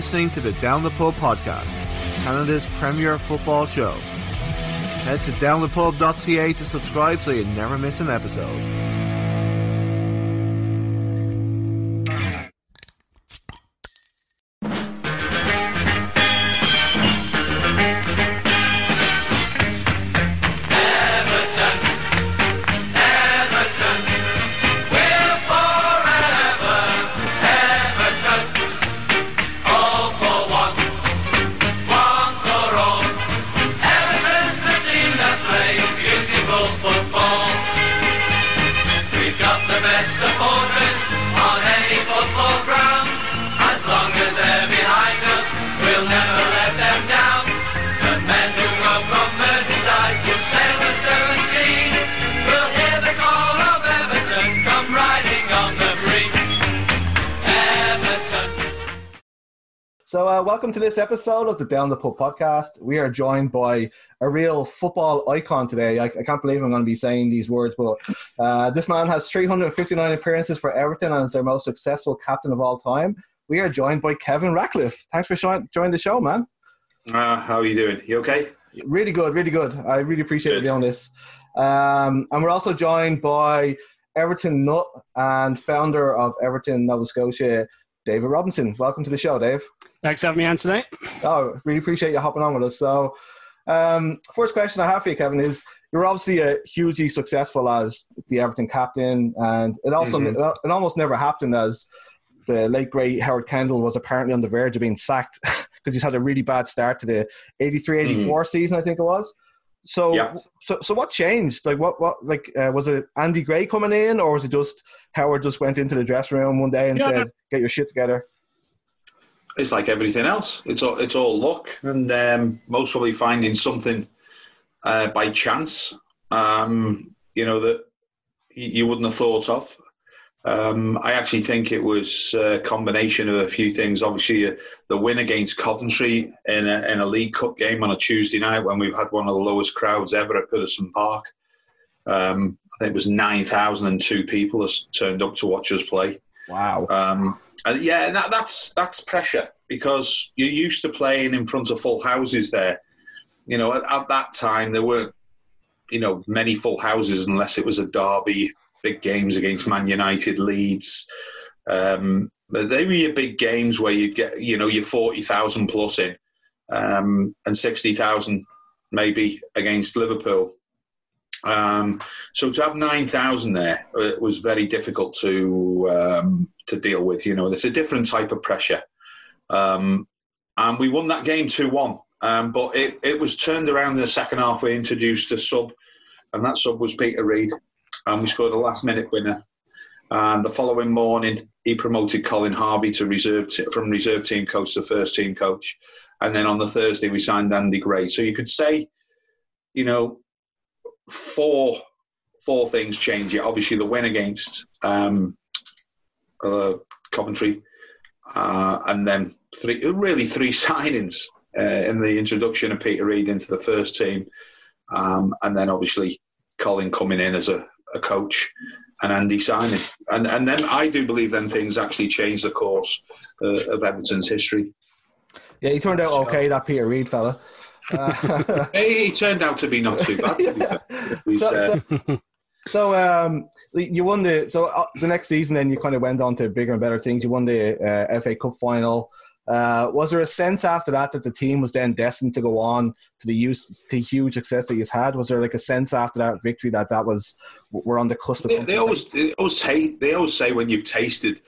Listening to the Down the Pub podcast, Canada's premier football show. Head to downthepub.ca to subscribe so you never miss an episode. This episode of the Down the Pub podcast. We are joined by a real football icon today. I, I can't believe I'm going to be saying these words, but uh, this man has 359 appearances for Everton and is their most successful captain of all time. We are joined by Kevin Ratcliffe. Thanks for joining the show, man. Uh, how are you doing? You okay? Really good, really good. I really appreciate you doing this. Um, and we're also joined by Everton Nut and founder of Everton Nova Scotia, David Robinson. Welcome to the show, Dave. Thanks for having me on tonight. Oh, really appreciate you hopping on with us. So, um, first question I have for you, Kevin, is you're obviously a hugely successful as the Everton captain, and it also mm-hmm. it almost never happened as the late great Howard Kendall was apparently on the verge of being sacked because he's had a really bad start to the 83-84 mm-hmm. season, I think it was. So, yeah. so, so what changed? Like, what, what, like, uh, was it Andy Gray coming in, or was it just Howard just went into the dressing room one day and yeah. said, "Get your shit together"? It's like everything else. It's all, it's all luck, and um, most probably finding something uh, by chance. Um, you know that you wouldn't have thought of. Um, I actually think it was a combination of a few things. Obviously, uh, the win against Coventry in a, in a League Cup game on a Tuesday night when we've had one of the lowest crowds ever at Goodison Park. Um, I think it was 9,002 people that turned up to watch us play. Wow. Um, and yeah, and that, that's, that's pressure because you're used to playing in front of full houses there. You know, at, at that time, there weren't, you know, many full houses unless it was a derby big games against Man United, Leeds. Um, but they were your big games where you get, you know, your 40,000 plus in um, and 60,000 maybe against Liverpool. Um, so to have 9,000 there it uh, was very difficult to um, to deal with. You know, there's a different type of pressure. Um, and we won that game 2 1. Um, but it, it was turned around in the second half. We introduced a sub, and that sub was Peter Reid and we scored a last minute winner. And the following morning, he promoted Colin Harvey to reserve t- from reserve team coach to first team coach. And then on the Thursday, we signed Andy Gray. So you could say, you know, four four things change it. Obviously, the win against um, uh, Coventry, uh, and then three really three signings uh, in the introduction of Peter Reid into the first team, um, and then obviously Colin coming in as a a coach and Andy signing. And and then I do believe then things actually changed the course uh, of Everton's history. Yeah, he turned out okay, that Peter Reid fella. Uh, he turned out to be not too bad. To be so, uh, so, so, um, you won the so uh, the next season. Then you kind of went on to bigger and better things. You won the uh, FA Cup final. Uh, was there a sense after that that the team was then destined to go on to the use to huge success that he's had? Was there like a sense after that victory that that was we're on the cusp of? They, they always they always, they always say when you've tasted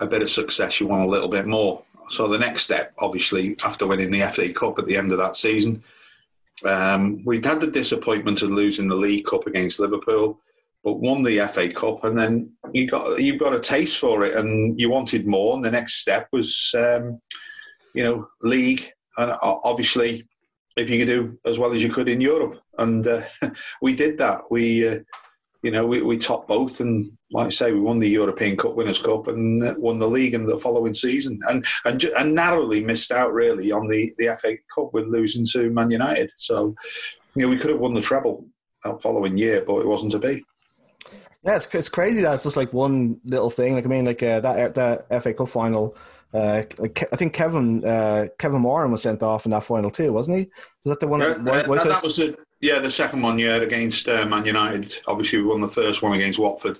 a bit of success, you want a little bit more. So the next step, obviously, after winning the FA Cup at the end of that season, um, we'd had the disappointment of losing the League Cup against Liverpool but won the FA Cup, and then you got you've got a taste for it, and you wanted more. And the next step was, um, you know, league, and obviously, if you could do as well as you could in Europe, and uh, we did that. We, uh, you know, we, we topped both, and like I say, we won the European Cup Winners' Cup and won the league in the following season, and and, and narrowly missed out really on the the FA Cup with losing to Man United. So, you know, we could have won the treble that following year, but it wasn't to be. Yeah, it's, it's crazy that it's just like one little thing. Like I mean, like uh, that that FA Cup final, Uh, I think Kevin uh, Kevin Moran was sent off in that final too, wasn't he? Was that the one? Uh, that, that, that was the yeah the second one yeah against uh, Man United. Obviously, we won the first one against Watford,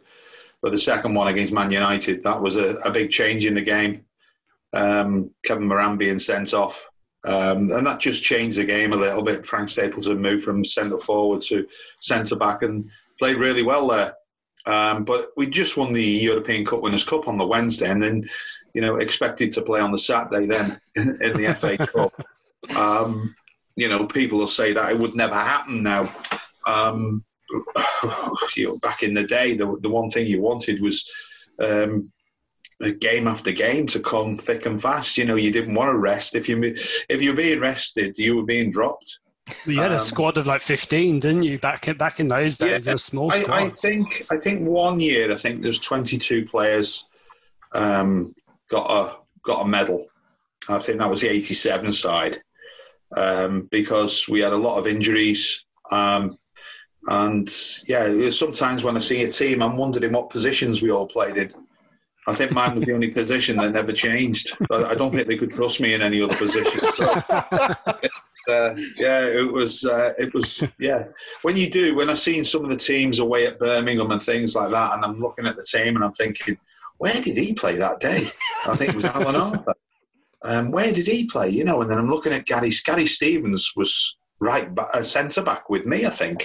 but the second one against Man United that was a, a big change in the game. Um, Kevin Moran being sent off, um, and that just changed the game a little bit. Frank Stapleton moved from centre forward to centre back and played really well there. Um, but we just won the European Cup Winners' Cup on the Wednesday, and then, you know, expected to play on the Saturday then in, the FA Cup. Um, you know, people will say that it would never happen now. Um, you know, back in the day, the, the one thing you wanted was um, game after game to come thick and fast. You know, you didn't want to rest. If you if you're being rested, you were being dropped. Well, you had um, a squad of like fifteen, didn't you? Back in, back in those days, yeah, were small squads. I, I, think I think one year I think there's 22 players um, got a got a medal. I think that was the 87 side um, because we had a lot of injuries. Um, and yeah, sometimes when I see a team, I'm wondering what positions we all played in. I think mine was the only position that never changed. I don't think they could trust me in any other position. So, uh, yeah, it was. Uh, it was. Yeah, when you do, when I've seen some of the teams away at Birmingham and things like that, and I'm looking at the team and I'm thinking, where did he play that day? I think it was Alan Harper. Um, where did he play? You know, and then I'm looking at Gary. Gary Stevens was right back, uh, centre back with me. I think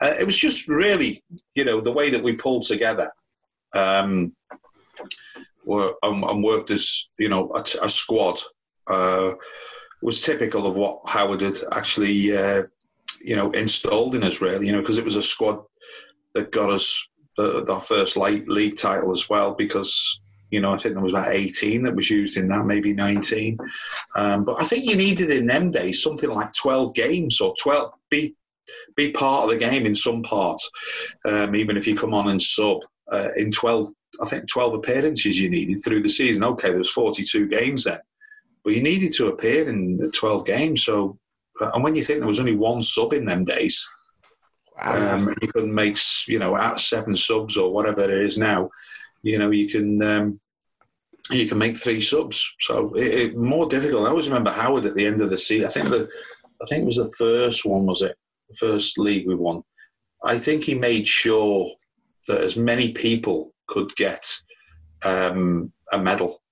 uh, it was just really, you know, the way that we pulled together. Um, were, and, and worked as you know a, a squad uh, was typical of what Howard had actually uh, you know installed in us really you know because it was a squad that got us the, the first league title as well because you know I think there was about 18 that was used in that maybe 19 um, but I think you needed in them days something like 12 games or 12 be be part of the game in some parts um, even if you come on and sub uh, in 12 I think 12 appearances you needed through the season. Okay, there was 42 games then, but you needed to appear in the 12 games. So, uh, and when you think there was only one sub in them days, wow. um, you couldn't make you know at seven subs or whatever it is now, you know you can um, you can make three subs. So it, it, more difficult. I always remember Howard at the end of the season. I think the I think it was the first one was it the first league we won. I think he made sure that as many people could get um, a medal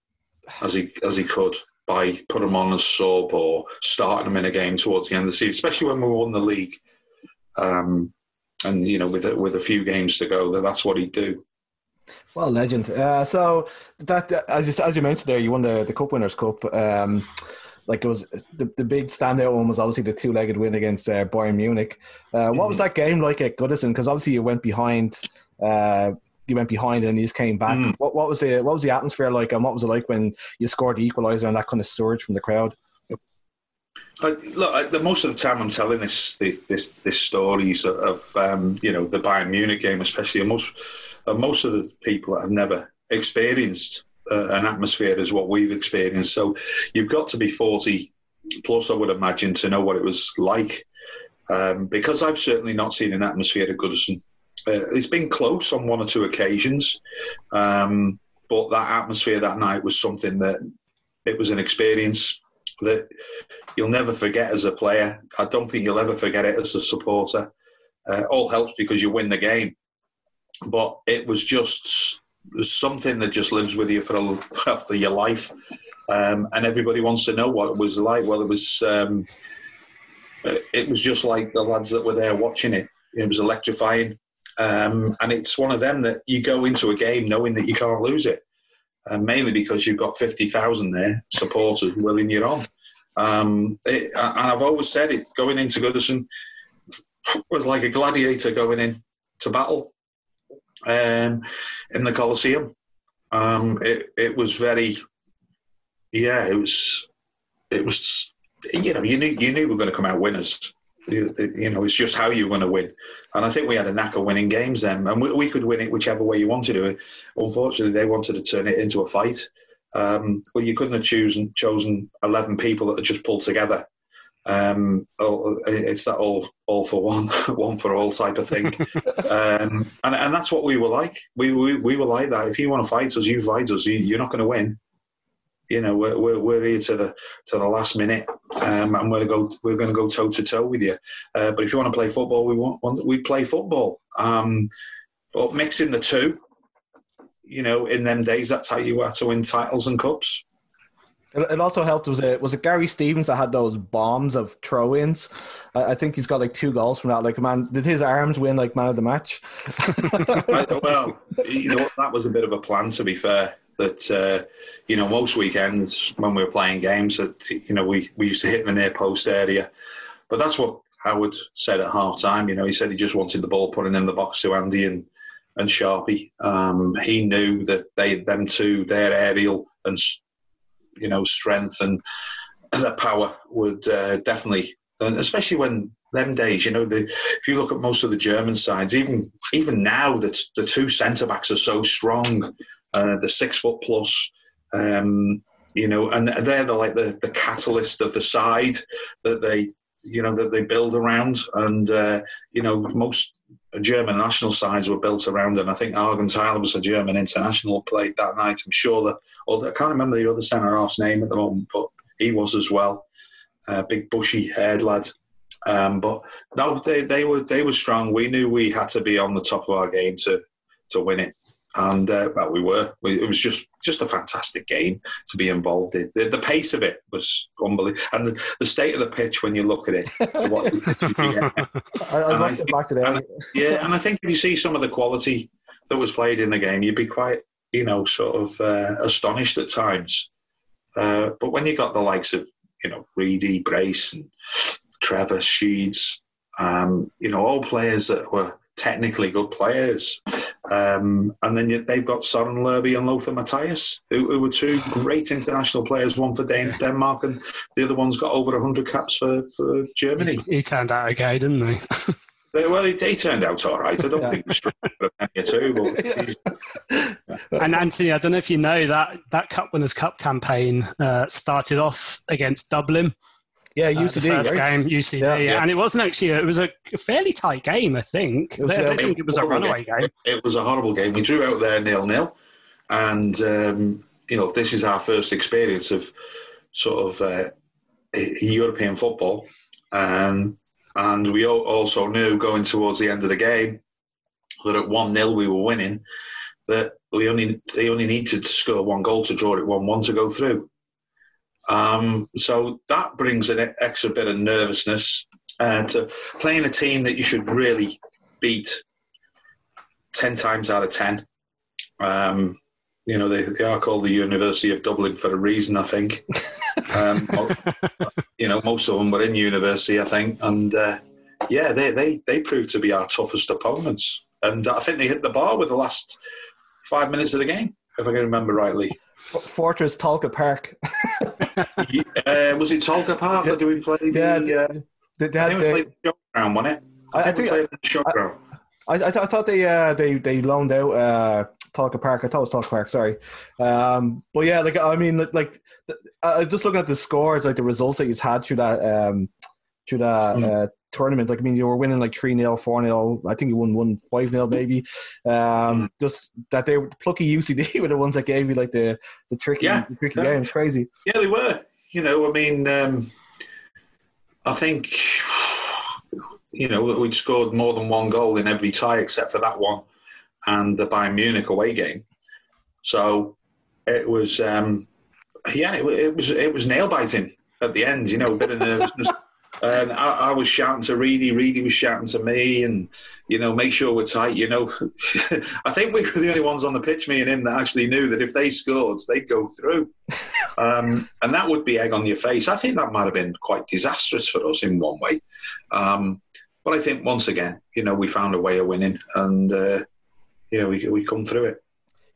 as he as he could by putting them on as sub or starting them in a game towards the end of the season, especially when we won the league. Um, and you know, with a, with a few games to go, that that's what he'd do. Well, legend. Uh, so that as you, as you mentioned there, you won the the Cup Winners' Cup. Um, like it was the, the big standout one was obviously the two legged win against uh, Bayern Munich. Uh, what was that game like at Goodison? Because obviously you went behind uh, you went behind and you just came back. Mm. What, what was the what was the atmosphere like, and what was it like when you scored the equaliser and that kind of surge from the crowd? Uh, look, I, the, most of the time I'm telling this this this, this stories of um, you know the Bayern Munich game, especially. Most uh, most of the people have never experienced uh, an atmosphere as what we've experienced. So you've got to be 40 plus, I would imagine, to know what it was like. Um, because I've certainly not seen an atmosphere at Goodison uh, it's been close on one or two occasions, um, but that atmosphere that night was something that it was an experience that you'll never forget as a player. I don't think you'll ever forget it as a supporter. Uh, all helps because you win the game, but it was just something that just lives with you for, a, for your life, um, and everybody wants to know what it was like. Well, it was. Um, it was just like the lads that were there watching it. It was electrifying. Um, and it's one of them that you go into a game knowing that you can't lose it, and mainly because you've got 50,000 there, supporters willing you on. Um, it, and I've always said it's going into Goodison was like a gladiator going in to battle um, in the Colosseum. Um, it, it was very, yeah, it was, it was, you know, you knew, you knew we were going to come out winners you know, it's just how you're going to win. And I think we had a knack of winning games then, and we, we could win it whichever way you wanted to. Unfortunately, they wanted to turn it into a fight. Um, well, you couldn't have chosen chosen eleven people that had just pulled together. Um, oh, it's that all all for one, one for all type of thing, um, and and that's what we were like. We, we we were like that. If you want to fight us, you fight us. You, you're not going to win you know, we're, we're, we're here to the to the last minute, um, and we're going to go we're going to go toe to toe with you. Uh, but if you want to play football, we want, we play football. Um, but mixing the two, you know, in them days, that's how you had to win titles and cups. It, also helped. Was it was it Gary Stevens that had those bombs of throw-ins? I, think he's got like two goals from that. Like, man, did his arms win like man of the match? well, you know, that was a bit of a plan. To be fair, that uh, you know, most weekends when we were playing games, that you know, we we used to hit in the near post area, but that's what Howard said at half time. You know, he said he just wanted the ball putting in the box to Andy and and Sharpie. Um, he knew that they them two, their aerial and you know strength and that power would uh, definitely, and especially when them days, you know, the, if you look at most of the German sides, even even now, that the two centre backs are so strong, uh, the six foot plus. Um, you know, and they're the like the, the catalyst of the side that they you know that they build around, and uh, you know most German national sides were built around, and I think Augenthaler was a German international played that night. I'm sure that, or I can't remember the other centre half's name at the moment, but he was as well. Uh, big bushy haired lad. Um, but no, they, they were they were strong. We knew we had to be on the top of our game to to win it and uh, well, we were. It was just just a fantastic game to be involved in. The, the pace of it was unbelievable, and the, the, state of the pitch when you look at it. what I, I, I think, back today. And, yeah, and I think if you see some of the quality that was played in the game, you'd be quite, you know, sort of uh, astonished at times. Uh, but when you got the likes of, you know, Reedy, Brace, and Trevor Sheeds, um, you know, all players that were technically good players. Um, and then they've got Soren Lerby and Lothar Matthäus, who, who, were two great international players, one for Dan- Denmark and the other one's got over 100 caps for, for Germany. He, he turned out okay, didn't he? well, he, he, turned out all right. I don't yeah. think the for two. But, and Anthony, I don't know if you know that that Cup Winners' Cup campaign uh, started off against Dublin. Yeah, UCD. Uh, the first right? game, UCD, yeah, yeah. and it wasn't actually. A, it was a fairly tight game, I think. Was, I don't think it was a runaway game. game. It was a horrible game. We drew out there nil nil, and um, you know this is our first experience of sort of uh, European football, um, and we also knew going towards the end of the game that at one 0 we were winning. That we only they only needed to score one goal to draw it one one to go through. Um, so that brings an extra bit of nervousness uh, to playing a team that you should really beat 10 times out of 10. Um, you know, they, they are called the University of Dublin for a reason, I think. Um, you know, most of them were in university, I think. And uh, yeah, they, they, they proved to be our toughest opponents. And I think they hit the bar with the last five minutes of the game, if I can remember rightly. Fortress Tolka Park. uh, was it Tolka Park yeah. that we play? Yeah, the, uh, they, they had, I think we played the showground, wasn't it? I, I think, I think we played the showground. I, I, th- I, thought they uh, they they loaned out uh, Tolka Park. I thought it was Tolka Park. Sorry, um, but yeah, like I mean, like uh, just looking at the scores, like the results that he's had through that um, through that mm. uh, tournament. Like I mean, you were winning like three 0 four 0 I think you won one five 0 maybe. Um, mm. Just that they were plucky UCD were the ones that gave you like the the tricky yeah, the tricky yeah. games. Crazy. Yeah, they were. You know, I mean, um, I think you know we'd scored more than one goal in every tie except for that one and the Bayern Munich away game. So it was. Um, yeah, it, it was it was nail biting at the end. You know, a bit of nervousness. And I, I, was shouting to Reedy, Reedy was shouting to me, and you know, make sure we're tight. You know, I think we were the only ones on the pitch, me and him, that actually knew that if they scored, they'd go through, um, and that would be egg on your face. I think that might have been quite disastrous for us in one way, um, but I think once again, you know, we found a way of winning, and uh, yeah, we we come through it.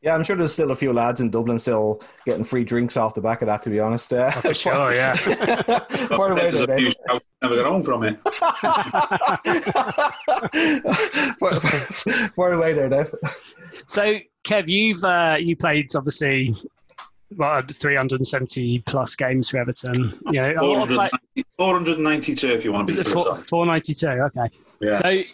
Yeah, I'm sure there's still a few lads in Dublin still getting free drinks off the back of that. To be honest, uh, oh, for sure, yeah. Far away there, Dave. Never got home from it. far, away there, Dave. So, Kev, you've uh, you played obviously what 370 plus games for Everton. You know, 490, 492 if you want to be precise. 492. Okay. Yeah. So I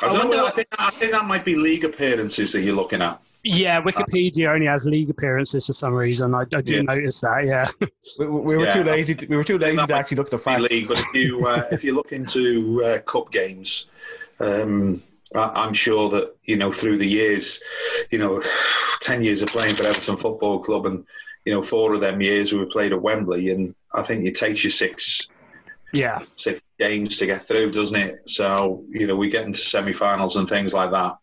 don't I know. I think, I think that might be league appearances that you're looking at. Yeah, Wikipedia only has league appearances for some reason. I, I do Yeah. notice that. Yeah, We, we were Yeah. too lazy. To, we were too lazy That to actually look at the Premier facts. league. But if you uh, if you look into uh, cup games, um, I, I'm sure that you know through the years, you know, ten years of playing for Everton Football Club, and you know four of them years we played at Wembley, and I think it takes you six yeah, six games to get through, doesn't it? So you know we get into semi-finals and things like that.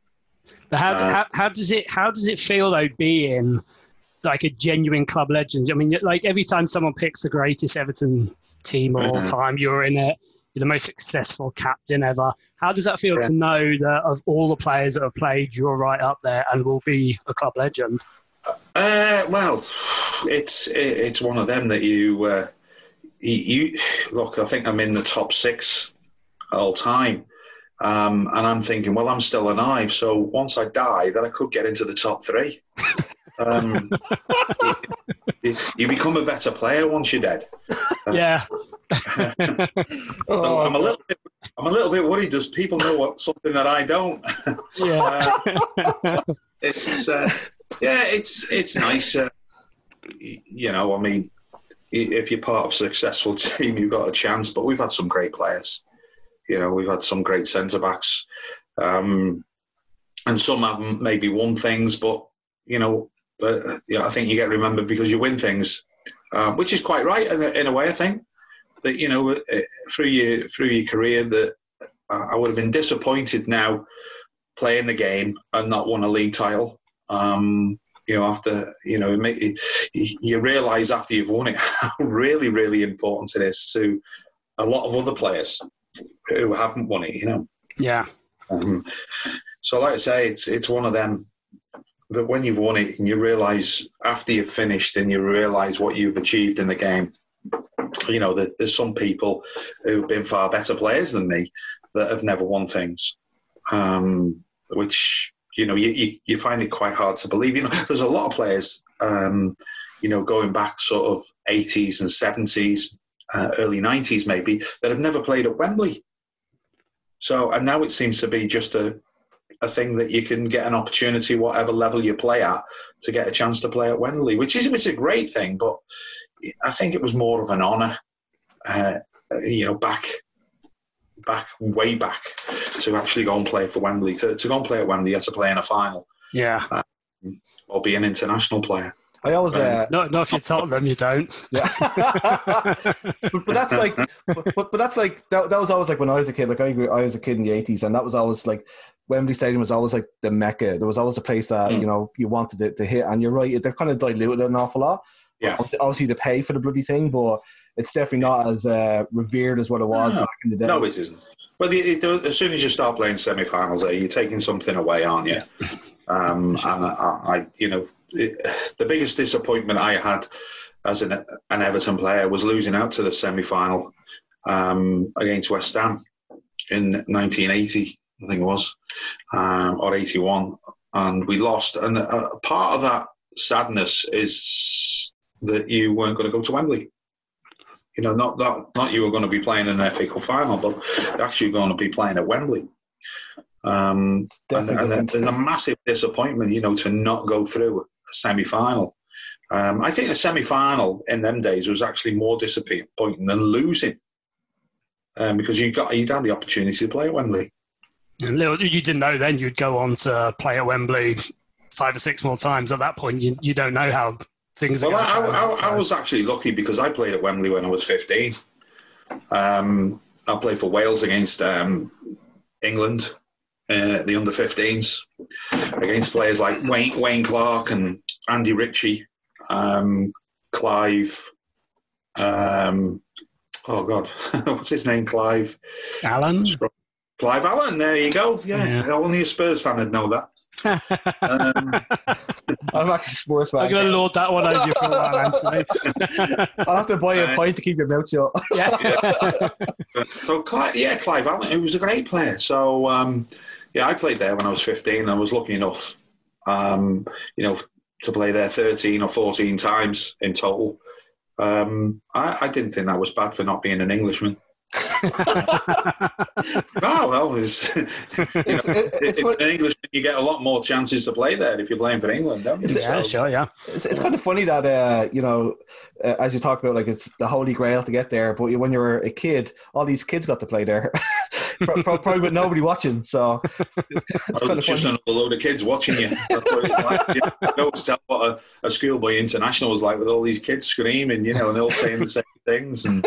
But how, Uh, how how does it how does it feel though being like a genuine club legend? I mean, like every time someone picks the greatest Everton team of all Mhm. time, you're in it. You're the most successful captain ever. How does that feel Yeah. to know that of all the players that have played, you're right up there and will be a club legend? Uh, well, it's it's one of them that you, uh, you you look. I think I'm in the top six all time, um, and I'm thinking, well, I'm still alive. So once I die, then I could get into the top three. Um, you, you become a better player once you're dead. Yeah, So Oh, I'm a little bit. I'm a little bit worried. Does people know what something that I don't? yeah, it's uh, yeah, it's it's nice. Uh, you know, I mean, if you're part of a successful team, you've got a chance. But we've had some great players. You know, we've had some great centre backs, um, and some haven't maybe won things, but you know, uh, yeah, I think you get remembered because you win things, um, which is quite right in a, in a way. I think that you know, uh, through your through your career, that uh, I would have been disappointed now playing the game and not won a league title. Um, you know, after you know, it you realise after you've won it how really, really important it is to a lot of other players who haven't won it. You know, yeah, um, so like I say, it's it's one of them that when you've won it and you realise after you've finished and you realise what you've achieved in the game. You know, that there's some people who've been far better players than me that have never won things. Um, which you know you, you, you find it quite hard to believe. You know, there's a lot of players, um, you know, going back sort of 80s and 70s, uh, early 90s maybe, that have never played at Wembley. So, and now it seems to be just a a thing that you can get an opportunity, whatever level you play at, to get a chance to play at Wembley, which is which is a great thing. But I think it was more of an honour, uh, you know, back back way back to actually go and play for Wembley. To, to go and play at Wembley, you had to play in a final yeah. or be an international player. I always, uh, Not, not if you're them, you don't. yeah. but, but that's like, but, but that's like that, that was always like when I was a kid. Like I, grew, I was a kid in the eighties, and that was always like Wembley Stadium was always like the mecca. There was always a place that Mm. you know you wanted to, to hit. And you're right, they've kind of diluted it an awful lot. Yeah. obviously to pay for the bloody thing, but it's definitely not as uh, revered as what it was No. back in the day. No, it isn't. Well, it, it, as soon as you start playing semi-finals, there, you're taking something away, aren't you? Um, and I, I, you know, the biggest disappointment I had as an, an Everton player was losing out to the semi-final um, against West Ham in 1980, I think it was, um, or 81, and we lost. And uh, part of that sadness is that you weren't going to go to Wembley you know, not not not you were going to be playing in an FA Cup final, but actually going to be playing at Wembley. Um, and, and different. there's a massive disappointment, you know, to not go through a semi final. Um, I think the semi final in them days was actually more disappointing than losing. Um, because you got you had the opportunity to play at Wembley. You didn't know then you'd go on to play at Wembley five or six more times. At that point, you, you don't know how things are Well, going to I, I, I. I was actually lucky because I played at Wembley when I was 15. Um, I played for Wales against um, England, uh, the under 15s, against players like Wayne, Wayne Clarke and Andy Ritchie, um, Clive. Um, oh, God, what's his name? Clive. Alan? Clive Allen, there you go. Yeah, Yeah. only a Spurs fan would know that. Um, I'm actually a sports I'm going to load that one over you for a while, I'll have to buy a Uh, pint to keep your mouth shut. yeah. So Clive, yeah, Clive Allen, who was a great player. So um, yeah, I played there when I was 15. I was lucky enough, um, you know, to play there 13 or 14 times in total. Um, I, I didn't think that was bad for not being an Englishman. oh well, it's, you know, it's, in English you get a lot more chances to play there if you're playing for England, don't you? Yeah, so, sure, yeah. It's, it's kind of funny that uh, you know, uh, as you talk about, like it's the holy grail to get there. But when you were a kid, all these kids got to play there. probably with nobody watching. So it's, it's kind of just funny. a load of kids watching you. That's what it's like. You know, tell what a, a schoolboy international was like with all these kids screaming, you know, and they're all saying the same things. And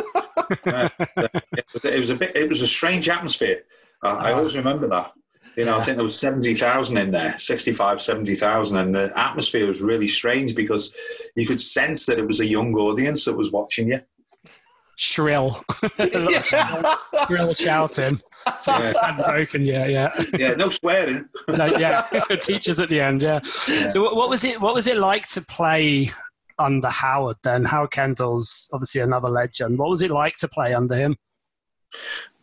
uh, it was a bit. It was a strange atmosphere. Uh, I always remember that. You know, yeah. I think there was 70,000 in there, 65, 70,000. And the atmosphere was really strange because you could sense that it was a young audience that was watching you. Shrill. shrill shouting. Fast yeah. broken, yeah, yeah. Yeah, no swearing. no, yeah, teachers at the end, yeah. yeah. So what was it what was it like to play under Howard then? Howard Kendall's obviously another legend. What was it like to play under him?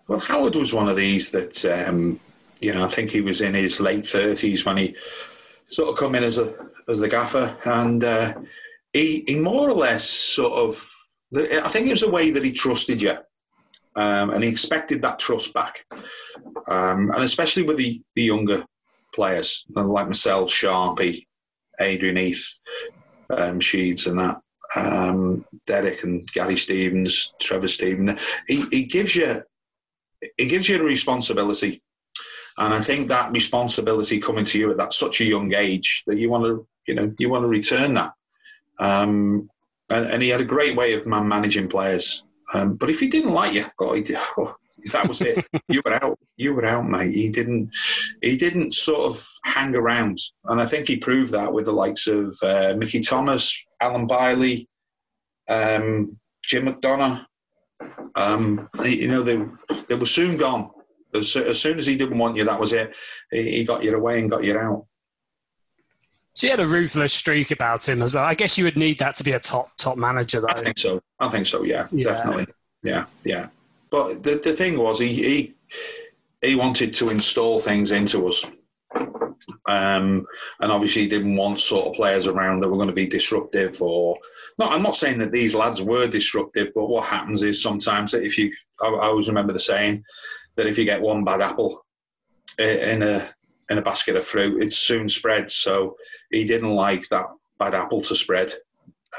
Well, Howard was one of these that um, you know, I think he was in his late thirties when he sort of come in as a as the gaffer, and uh, he he more or less sort of. I think it was a way that he trusted you, um, and he expected that trust back, um, and especially with the the younger players like myself, Sharpie, Adrian Heath, um, Sheeds, and that. Um, Derek and Gary Stevens, Trevor Steven. He, he gives you he gives you a responsibility and I think that responsibility coming to you at that such a young age that you want to, you know, you want to return that. Um, and, and, he had a great way of man managing players. Um, but if he didn't like you, oh, he oh, that was it. you were out. You were out, mate. He didn't. He didn't sort of hang around, and I think he proved that with the likes of uh, Mickey Thomas, Alan Bailey, um, Jim McDonagh. Um, you know, they they were soon gone as, as soon as he didn't want you, that was it. He, he got you away and got you out. So he had a ruthless streak about him as well. I guess you would need that to be a top top manager, though. I think so. I think so. Yeah, yeah. definitely. Yeah, yeah. But the the thing was, he he he wanted to install things into us, um, and obviously he didn't want sort of players around that were going to be disruptive. Or no, I'm not saying that these lads were disruptive, but what happens is sometimes that if you, I, I always remember the saying, that if you get one bad apple in a in a basket of fruit, it soon spreads. So he didn't like that bad apple to spread.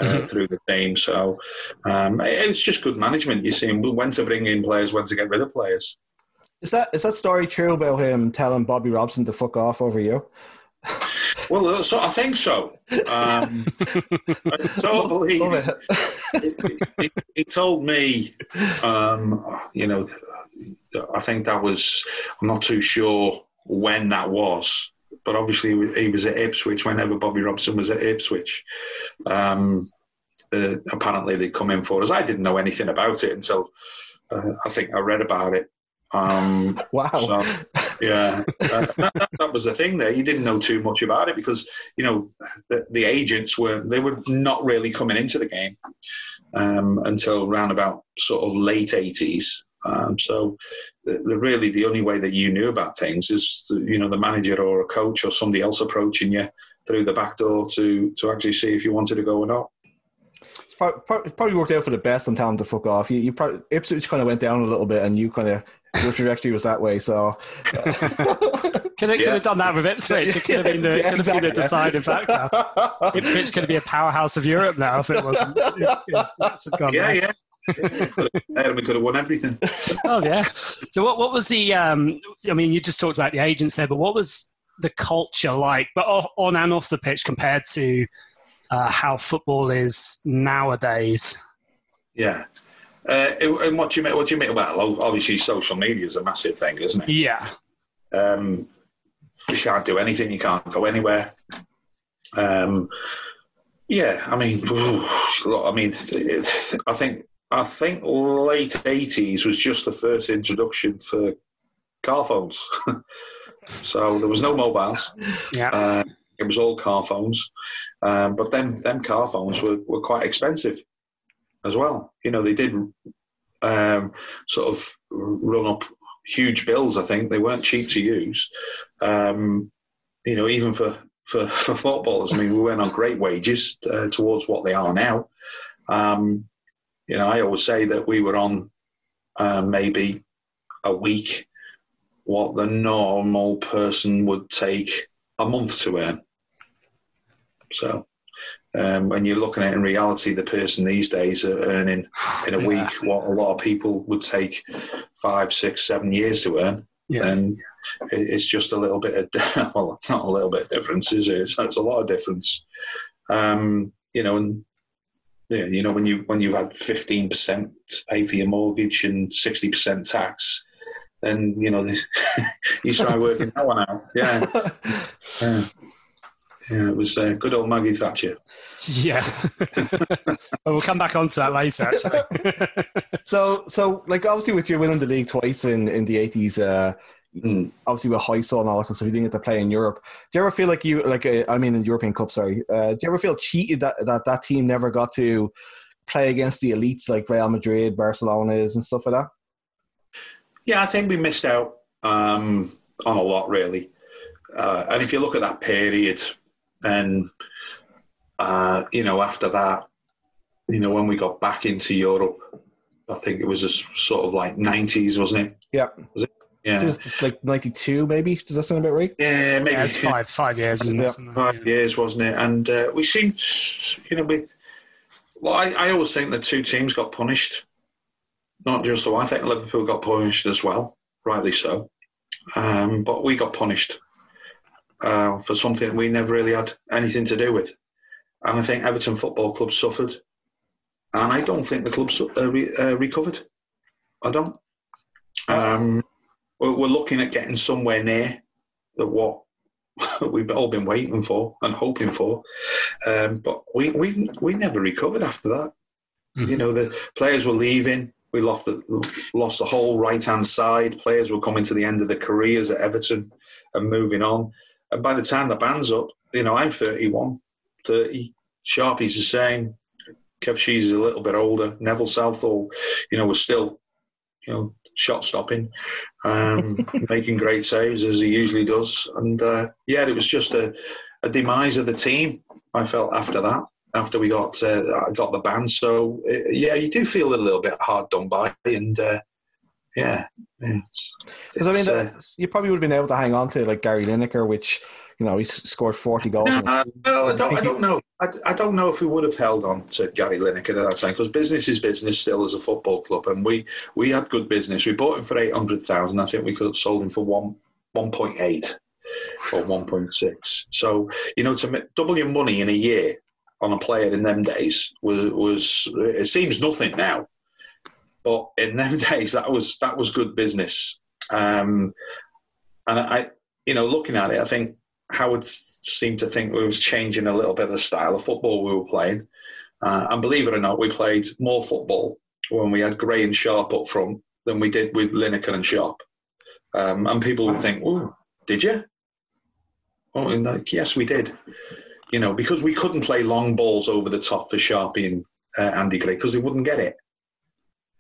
Uh, mm-hmm. Through the team, so um, it's just good management. You see when to bring in players, when to get rid of players. Is that is that story true about him telling Bobby Robson to fuck off over you? Well, uh, so I think so. Um, so he, he, he, he, told me, um, you know, I think that was, I'm not too sure when that was, but obviously he was at Ipswich whenever Bobby Robson was at Ipswich. Um, uh, apparently they'd come in for us. I didn't know anything about it until uh, I think I read about it. Um, wow. So, yeah, uh, that, that, was the thing there. You didn't know too much about it because, you know, the, the agents were, they were not really coming into the game um, until around about sort of late 80s. Um, so, really, the only way that you knew about things is, you know, the manager or a coach or somebody else approaching you through the back door to to actually see if you wanted to go or not. It's probably, probably worked out for the best on telling to fuck off. You, you probably, Ipswich kind of went down a little bit, and you kind of your trajectory was that way. So, could, have, could have done that with Ipswich. It could have been the, yeah, could have been a deciding factor. Ipswich could be a powerhouse of Europe now if it wasn't. yeah, yeah and we could have won everything. oh yeah. So what what was the? Um, I mean, you just talked about the agents there, but what was the culture like, but on and off the pitch compared to uh, how football is nowadays? Yeah. Uh, and what do you mean? What do you mean? Well, obviously, social media is a massive thing, isn't it? Yeah. Um, you can't do anything. You can't go anywhere. Um, yeah, I mean, I mean, I think I think late eighties was just the first introduction for car phones. so there was no mobiles. Yeah. Uh, it was all car phones. Um, but then them car phones were, were quite expensive as well. You know, they did um, sort of run up huge bills, I think. They weren't cheap to use. Um, you know, even for, for, for footballers, I mean, we went on great wages uh, towards what they are now. Um, you know, I always say that we were on uh, maybe a week what the normal person would take a month to earn. So um, when you're looking at in reality, the person these days are earning in a yeah. week what a lot of people would take five, six, seven years to earn. Yeah. And it's just a little bit of, well, not a little bit of difference, is it? It's, it's a lot of difference. Um, you know, and yeah, you know, when you when you had fifteen percent pay for your mortgage and sixty percent tax, then you know this, you try working that one out. Yeah, yeah, yeah. It was uh, good old Maggie Thatcher. Yeah, we'll come back on to that later. Actually, so so like obviously with you winning the league twice in in the eighties. Uh, mm. obviously with Heysel and all that stuff, you didn't get to play in Europe. Do you ever feel like you, like, uh, I mean, in European Cup, sorry, uh, do you ever feel cheated that, that that team never got to play against the elites like Real Madrid, Barcelona is, and stuff like that? Yeah, I think we missed out um, on a lot, really. Uh, and if you look at that period, then, uh, you know, after that, you know, when we got back into Europe, I think it was just sort of like 90s, wasn't it? Yeah. Was it? Yeah. It like 92, maybe? Does that sound about right? Yeah, maybe. Yeah, it's five, five years, isn't it? Five years, wasn't it? And uh, we seemed, you know, we, well, I, I always think the two teams got punished not just so I think Liverpool got punished as well, rightly so. Um, but we got punished uh, for something we never really had anything to do with. And I think Everton Football Club suffered. And I don't think the club uh, re- uh, recovered. I don't. Um, we're, we're looking at getting somewhere near the what we've all been waiting for and hoping for. Um, but we we we never recovered after that. Mm-hmm. You know, the players were leaving. We lost the, lost the whole right hand side. Players were coming to the end of their careers at Everton and moving on. And by the time the band's up, you know, I'm 31, 30. Sharpie's the same. Kev Shees is a little bit older. Neville Southall, you know, was still, you know, shot stopping, um, making great saves as he usually does. And uh, yeah, it was just a, a demise of the team. I felt after that after we got uh, got the ban. So uh, yeah, you do feel a little bit hard done by, and uh, yeah. Because I mean, uh, you probably would have been able to hang on to like Gary Lineker, which you know he scored forty goals. No, no I don't. I don't know. I, I don't know if we would have held on to Gary Lineker at that time because business is business still as a football club, and we we had good business. We bought him for eight hundred thousand. I think we could have sold him for one one point eight or one point six. So you know to double your money in a year on a player in them days was was it seems nothing now, but in them days that was that was good business. Um, and I, you know, looking at it, I think Howard seemed to think we was changing a little bit of the style of football we were playing. Uh, and believe it or not, we played more football when we had Gray and Sharp up front than we did with Lineker and Sharp. Um, and people would think, "Oh, did you?" Oh, like, yes, we did you know, because we couldn't play long balls over the top for Sharpie and uh, Andy Gray because they wouldn't get it.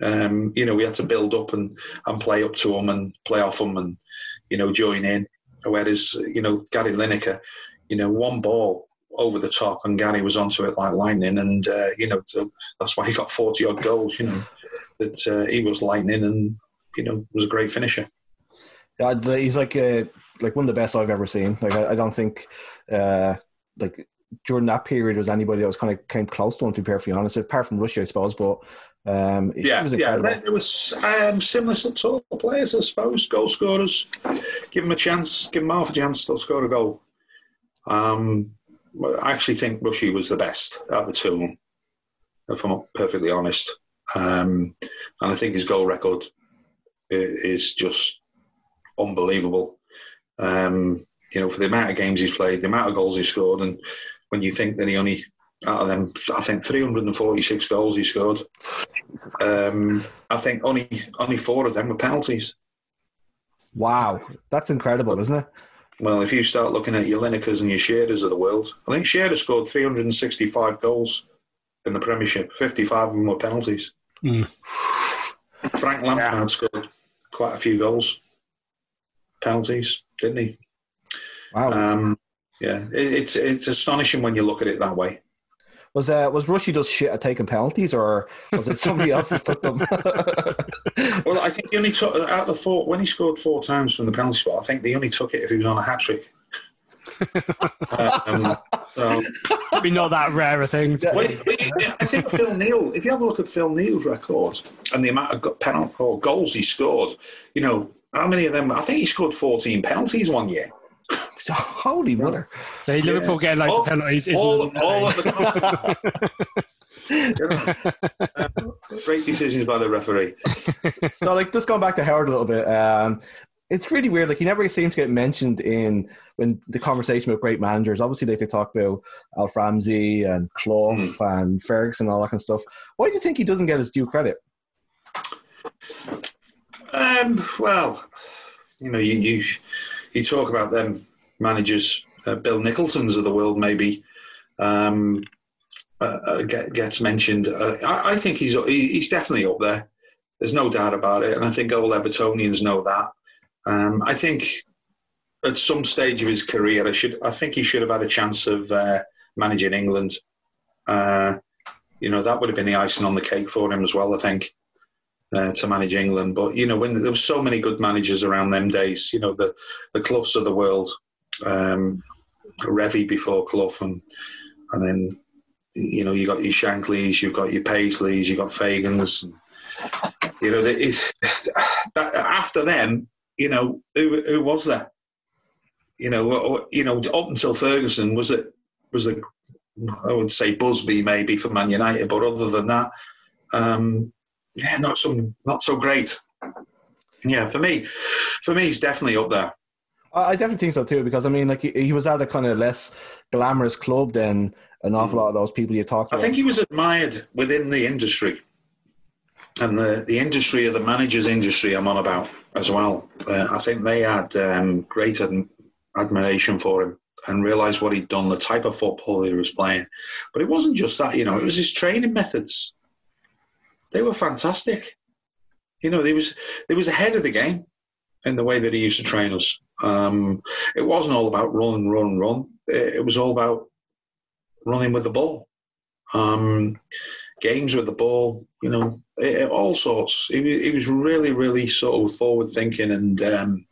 Um, you know, we had to build up and, and play up to them and play off them and, you know, join in. Whereas, you know, Gary Lineker, you know, one ball over the top and Gary was onto it like lightning. And, uh, you know, that's why he got 40 odd goals, you know, that uh, he was lightning and, you know, was a great finisher. Yeah, he's like uh, like one of the best I've ever seen. Like I, I don't think uh, like during that period was anybody that was kind of came close to him. To be perfectly honest, apart from Rushy, I suppose. But um, yeah, it was yeah, it was um, similar to all players, I suppose. Goal scorers, give them a chance, give them half a chance, they'll score a goal. Um, I actually think Rushy was the best of the two, if I'm perfectly honest. Um, and I think his goal record is just unbelievable. Um, you know, for the amount of games he's played, the amount of goals he scored, and when you think that he only out of them, I think 346 goals he scored. Um, I think only only four of them were penalties. Wow, that's incredible, isn't it? Well, if you start looking at your Linekers and your Shearers of the world, I think Shearer scored 365 goals in the Premiership. 55 of them were penalties. Mm. Frank Lampard yeah. scored quite a few goals, penalties, didn't he? Wow. Um, yeah, it's it's astonishing when you look at it that way. Was uh, was Rushy just shit at taking penalties, or was it somebody else that took them? well, I think he only took out the four when he scored four times from the penalty spot. I think they only took it if he was on a hat trick. um, so. Probably not that rare a thing. Well, I think Phil Neal. If you have a look at Phil Neal's record and the amount of penalty or goals he scored, you know how many of them? I think he scored fourteen penalties one year. Holy mother! So Liverpool getting loads all, of penalties. All, all of the great decisions by the referee. so, like, just going back to Howard a little bit. Um, it's really weird. Like he never seems to get mentioned in when the conversation about great managers. Obviously, like they talk about Alf Ramsey and Clough mm. and Ferguson and all that kind of stuff. Why do you think he doesn't get his due credit? Um, well, you know, you you, you talk about them managers, uh, Bill Nicholson's of the world, maybe um, uh, uh, get, gets mentioned. Uh, I, I, think he's he's definitely up there. There's no doubt about it, and I think all Evertonians know that. Um, I think at some stage of his career, I should I think he should have had a chance of uh, managing England. You know, that would have been the icing on the cake for him as well. I think. Uh, to manage England. But you know, when there were so many good managers around them days, you know, the the Cloughs of the world, um, Revie before Clough, and and then you know you got your Shankleys, you've got your Paisleys, you've got Fagans. You know, that, after them, you know, who who was there? You know, you know, up until Ferguson, was it was it? I would say Busby maybe for Man United, but other than that, um, yeah, not some not so great. Yeah, for me, for me, he's definitely up there. I definitely think so too, because I mean, like he, he was at a kind of less glamorous club than an awful lot of those people you talked. I think he was admired within the industry, and the the industry of the managers' industry. I'm on about as well. Uh, I think they had um, great ad- admiration for him and realised what he'd done, the type of football he was playing. But it wasn't just that, you know, it was his training methods. They were fantastic. You know, he was he was ahead of the game in the way that he used to train us. Um, it wasn't all about run, run, and run. It, it was all about running with the ball. Um, games with the ball, you know, it, all sorts. He, he, was really, really sort of forward thinking, and um,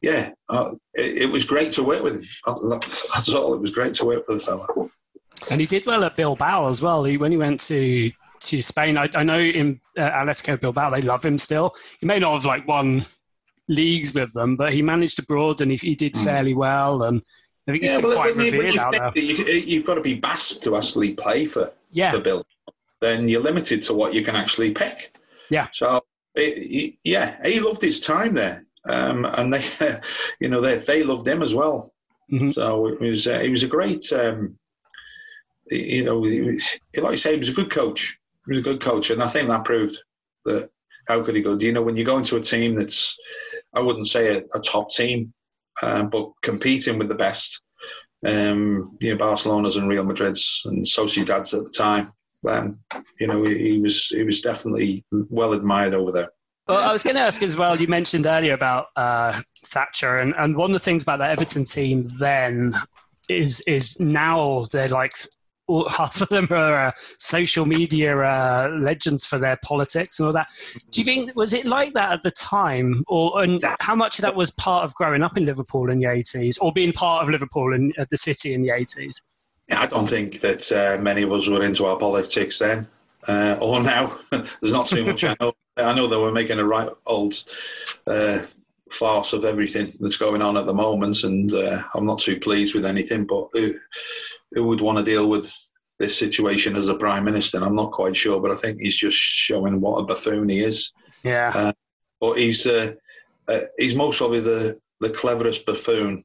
yeah, uh, it, it, was great to work with him. That's all. It was great to work with the fella. And he did well at Bilbao as well. He, when he went to to Spain, I, I know in uh, Atletico Bilbao they love him still. He may not have like won leagues with them, but he managed abroad and he, he did hmm. fairly well. And I think he's yeah, quite revered out there. You, have got to be Basque to actually play for yeah. for Bill then you're limited to what you can actually pick. Yeah. So it, yeah, he loved his time there, um, and they, you know, they they loved him as well. Mm-hmm. So it was uh, he was a great, um, you know, he was, like I say, he was a good coach. He was a good coach, and I think that proved that. How could he go? Do you know when you go into a team that's, I wouldn't say a, a top team, um, but competing with the best, um, you know, Barcelona's and Real Madrid's and Sociedad's at the time um, you know, he, he, was he was definitely well admired over there. Well, I was going to ask as well. You mentioned earlier about uh, Thatcher, and, and one of the things about the Everton team then is is now they're like half of them are uh, social media uh, legends for their politics and all that. Do you think was it like that at the time, or and how much of that was part of growing up in Liverpool in the eighties, or being part of Liverpool and the city in the eighties? I don't think that uh, many of us were into our politics then uh, or now. There's not too much. I know. I know that we're making a right old uh, farce of everything that's going on at the moment, and uh, I'm not too pleased with anything. But who, who would want to deal with this situation as a prime minister? And I'm not quite sure, but I think he's just showing what a buffoon he is. Yeah. Uh, but he's uh, he's most probably the the cleverest buffoon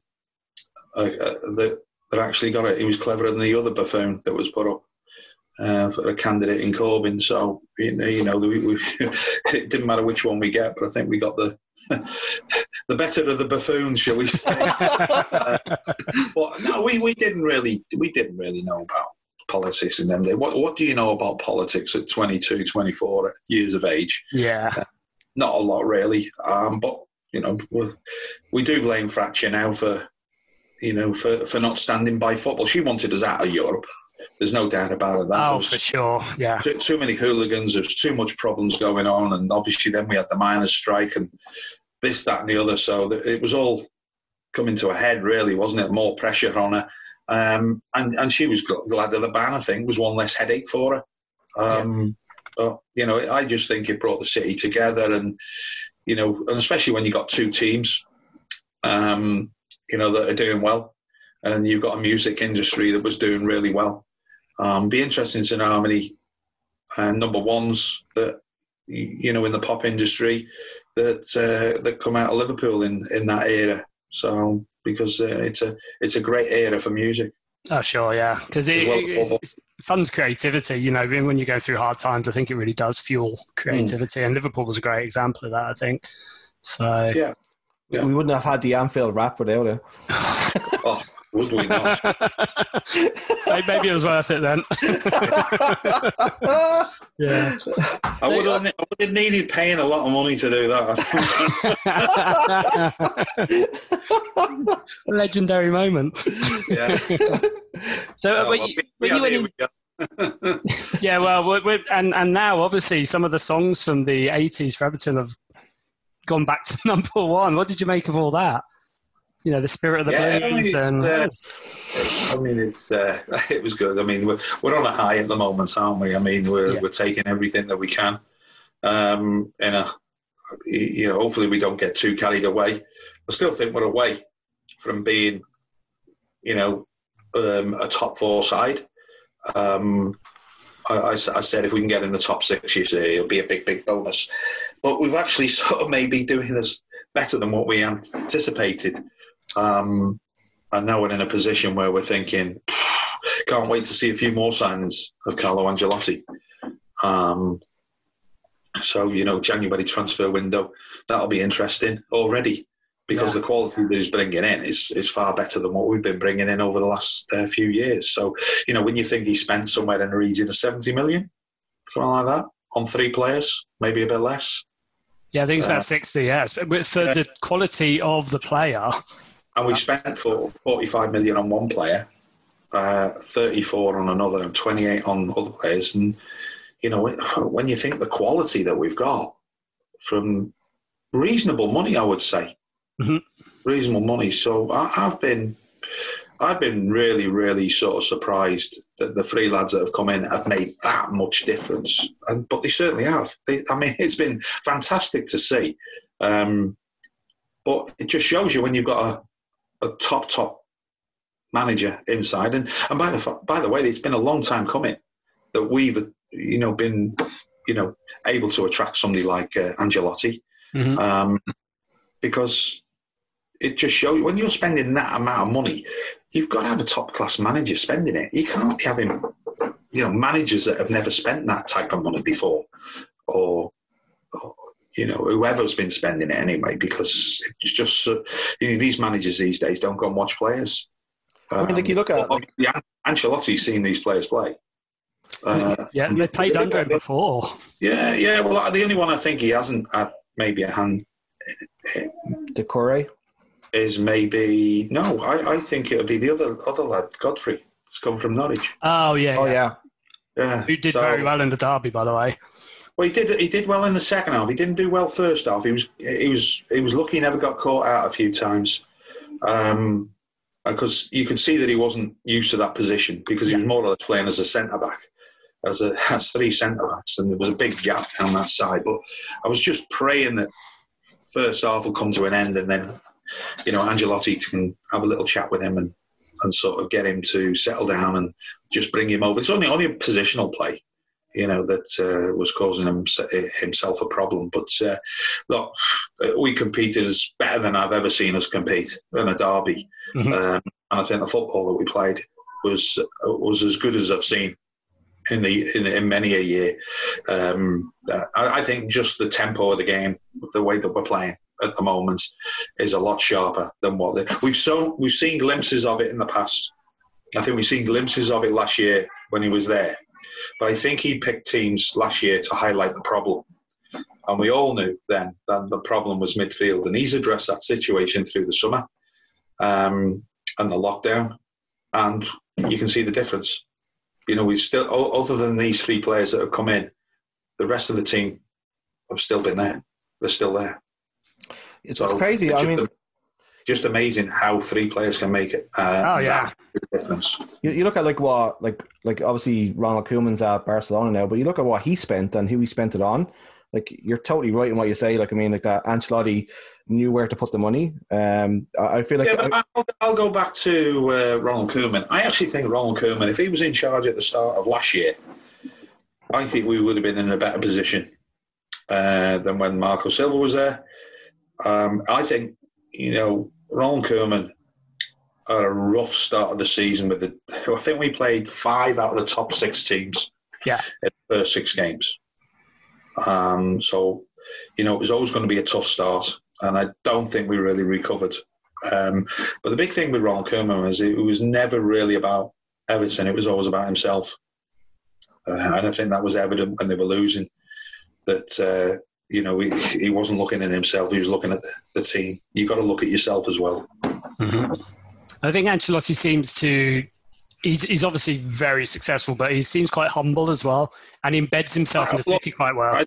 that that actually got it. He was cleverer than the other buffoon that was put up uh, for a candidate in Corbyn. So you know, you know we, we, it didn't matter which one we get, but I think we got the the better of the buffoons, shall we say? uh, but no, we, we didn't really we didn't really know about politics in them days. What what do you know about politics at 22, 24 years of age? Yeah, uh, not a lot really. Um, but you know, we do blame Thatcher now for you know, for, for not standing by football. She wanted us out of Europe. There's no doubt about it. That oh, for sure. Yeah. Too, too, many hooligans. There's too much problems going on, and obviously then we had the miners' strike and this, that, and the other. So it was all coming to a head, really, wasn't it? More pressure on her, um, and and she was glad that the ban. I think was one less headache for her. Um, yeah. But you know, I just think it brought the city together, and you know, and especially when you got two teams, um, you know, that are doing well, and you've got a music industry that was doing really well. Um, be interesting to know how many uh, number ones that you know in the pop industry that uh, that come out of Liverpool in in that era. So because uh, it's a it's a great era for music. Oh sure, yeah, because it, well, it's, it's funds creativity. You know, when you go through hard times, I think it really does fuel creativity, mm. and Liverpool was a great example of that. I think. So yeah, yeah. we wouldn't have had the Anfield rap without it. oh, would we not? Maybe it was worth it then. yeah. I, so, would have, I would have needed paying a lot of money to do that. Legendary moment. Yeah. So, uh, you, you in, yeah, well, we're, we're, and and now obviously some of the songs from the '80s for Everton have gone back to number one. What did you make of all that? You know the spirit of the yeah, blues. I mean, and uh, I mean, it's uh, it was good. I mean, we're, we're on a high at the moment, aren't we? I mean, we're yeah. we're taking everything that we can. Um, and a, you know, hopefully we don't get too carried away. I still think we're away from being, you know, um, a top four side. Um, I, I, I, said if we can get in the top six, you see, it'll be a big, big bonus. But we've actually sort of maybe doing this better than what we anticipated. Um, and now we're in a position where we're thinking, can't wait to see a few more signings of Carlo Ancelotti. Um, so, you know, January transfer window, that'll be interesting already because yeah. the quality that he's bringing in is, is far better than what we've been bringing in over the last uh, few years. So, you know, when you think he spent somewhere in the region of 70 million, something like that, on three players, maybe a bit less. Yeah, I think it's about uh, 60, yes. But for yeah. the quality of the player, and we spent for 45 million on one player, uh, 34 on another, and 28 on other players. And, you know, when you think the quality that we've got from reasonable money, I would say, mm-hmm. reasonable money. So I, have been, I've been really, really sort of surprised that the three lads that have come in have made that much difference. And but they certainly have. They, I mean, it's been fantastic to see. Um, but it just shows you when you've got a a top top manager inside. And and by the by the way, it's been a long time coming that we've you know been you know able to attract somebody like uh, Ancelotti mm-hmm. um, because it just shows when you're spending that amount of money, you've got to have a top class manager spending it. You can't be having you know managers that have never spent that type of money before or, or you know, whoever's been spending it anyway, because it's just, uh, you know, these managers these days don't go and watch players. Um, I mean, if you look at like, yeah, Ancelotti's seen these players play. Uh, yeah, they played under him before. Yeah, yeah. Well, the only one I think he hasn't had maybe a hand. Doucouré is maybe no. I, I think it'll be the other other lad, Godfrey. It's come from Norwich. Oh yeah. Oh yeah. Yeah. Who did so, very well in the derby, by the way. Well, he did. He did well in the second half. He didn't do well first half. He was. He was. He was lucky. He never got caught out a few times, um, because you could see that he wasn't used to that position because he was more or less playing as a centre back, as a as three centre backs, and there was a big gap down that side. But I was just praying that first half will come to an end, and then you know Ancelotti can have a little chat with him and and sort of get him to settle down and just bring him over. It's only only a positional play you know, that uh, was causing him, himself a problem. But uh, look, we competed as better than I've ever seen us compete in a derby, mm-hmm. um, and I think the football that we played was was as good as I've seen in the in, in many a year. Um, I, I, think just the tempo of the game, the way that we're playing at the moment, is a lot sharper than what the, we've so we've seen glimpses of it in the past. I think we've seen glimpses of it last year when he was there. But I think he picked teams last year to highlight the problem. And we all knew then that the problem was midfield. And he's addressed that situation through the summer um, and the lockdown. And you can see the difference. you know, we've still other than these three players that have come in, the rest of the team have still been there. They're still there. It's, so crazy. It's I mean, just amazing how three players can make it. Uh, oh yeah, difference. You, you, look at like what like like obviously Ronald Koeman's at Barcelona now, but you look at what he spent and who he spent it on. Like you're totally right in what you say. Like I mean, like that Ancelotti knew where to put the money. Um, I feel like yeah, but I, will I'll go back to uh, Ronald Koeman. I actually think Ronald Koeman, if he was in charge at the start of last year, I think we would have been in a better position uh, than when Marco Silva was there. Um, I think you know, Ron Koeman had a rough start of the season with the. I think we played five out of the top six teams. Yeah. In the first six games. Um, so, you know, it was always going to be a tough start, and I don't think we really recovered. Um, but the big thing with Ron Koeman was it was never really about Everton; it was always about himself, uh, and I think that was evident when they were losing. That uh, you know, he, he wasn't looking at himself; he was looking at the, the team. You've got to look at yourself as well. Mm-hmm. I think Ancelotti seems to. He's, he's obviously very successful, but he seems quite humble as well, and he embeds himself in the city quite well. I,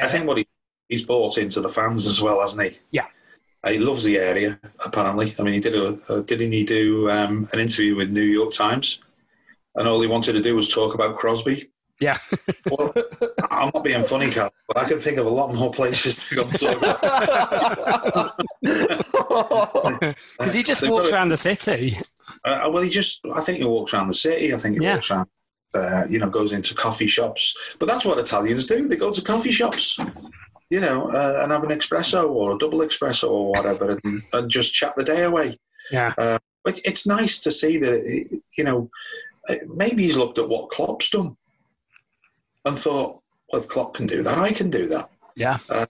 I think what he, he's bought into the fans as well, hasn't he? Yeah. He loves the area. Apparently, I mean, he did a, a didn't he do um, an interview with New York Times, and all he wanted to do was talk about Crosby. Yeah. well, I'm not being funny, Cal, but I can think of a lot more places to go talk. Because he just walks around the city. Uh, well, he just, I think he walks around the city. I think he yeah. walks around, uh, you know, goes into coffee shops. But that's what Italians do. They go to coffee shops, you know, uh, and have an espresso or a double espresso or whatever and, and just chat the day away. Yeah. Uh, but it's nice to see that, you know, maybe he's looked at what Klopp's done and thought, well, if Klopp can do that, I can do that. Yeah. Uh,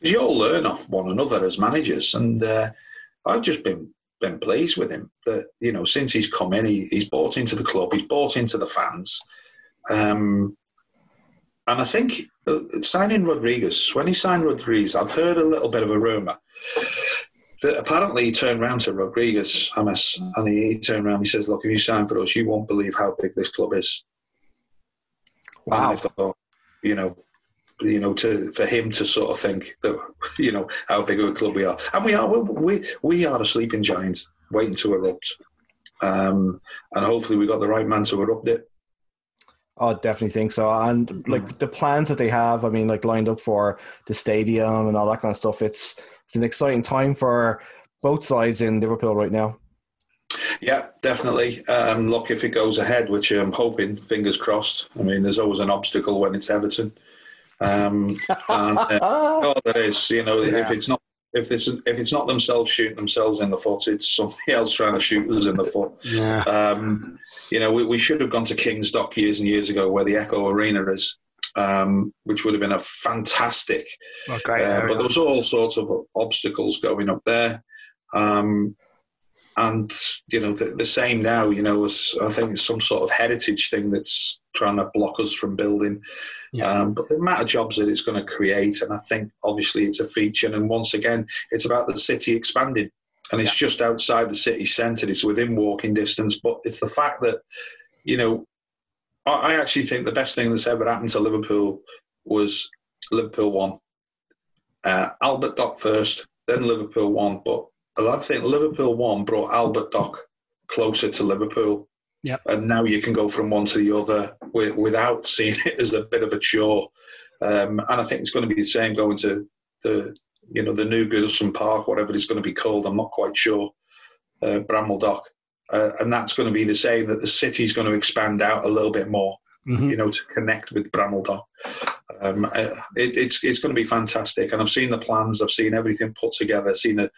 you all learn off one another as managers, and uh, I've just been been pleased with him that you know since he's come in, he, he's bought into the club, he's bought into the fans, um, and I think uh, signing Rodriguez when he signed Rodriguez, I've heard a little bit of a rumor that apparently he turned around to Rodriguez, James, and he, he turned around. He says, "Look, if you sign for us, you won't believe how big this club is." Wow. And I thought, you know, you know, to for him to sort of think that, you know, how big of a club we are, and we are, we we are a sleeping giant waiting to erupt, um, and hopefully we got the right man to erupt it. I definitely think so. And like the plans that they have, I mean, like lined up for the stadium and all that kind of stuff. It's it's an exciting time for both sides in Liverpool right now. Yeah, definitely. Um, look, if it goes ahead, which I'm hoping, fingers crossed. I mean, there's always an obstacle when it's Everton. Um, and, uh, oh, there is. You know, yeah. if it's not if this if it's not themselves shooting themselves in the foot, it's somebody else trying to shoot us in the foot. Yeah. Um, you know, we, we, should have gone to King's Dock years and years ago, where the Echo Arena is, um, which would have been a fantastic. Okay. Uh, but there was all sorts of obstacles going up there. Um, and you know the, the same now you know as i think it's some sort of heritage thing that's trying to block us from building. Yeah. um, but the amount of jobs that it's going to create and i think obviously it's a feature. And once again it's about the city expanding. And it's yeah. just outside the city centre. It's within walking distance. But it's the fact that you know I, I actually think the best thing that's ever happened to liverpool was Liverpool One. Uh, albert dock first then Liverpool One. But I think Liverpool one brought Albert Dock closer to Liverpool. Yep. And now you can go from one to the other without seeing it as a bit of a chore. Um, and I think it's going to be the same going to the you know the new Goodison Park, whatever it's going to be called. I'm not quite sure. Uh, Bramley-Moore Dock, uh, and that's going to be the same. That the city's going to expand out a little bit more. Mm-hmm. You know, to connect with Bramley-Moore Dock. Um, uh, it, it's it's going to be fantastic, and I've seen the plans. I've seen everything put together. Seen a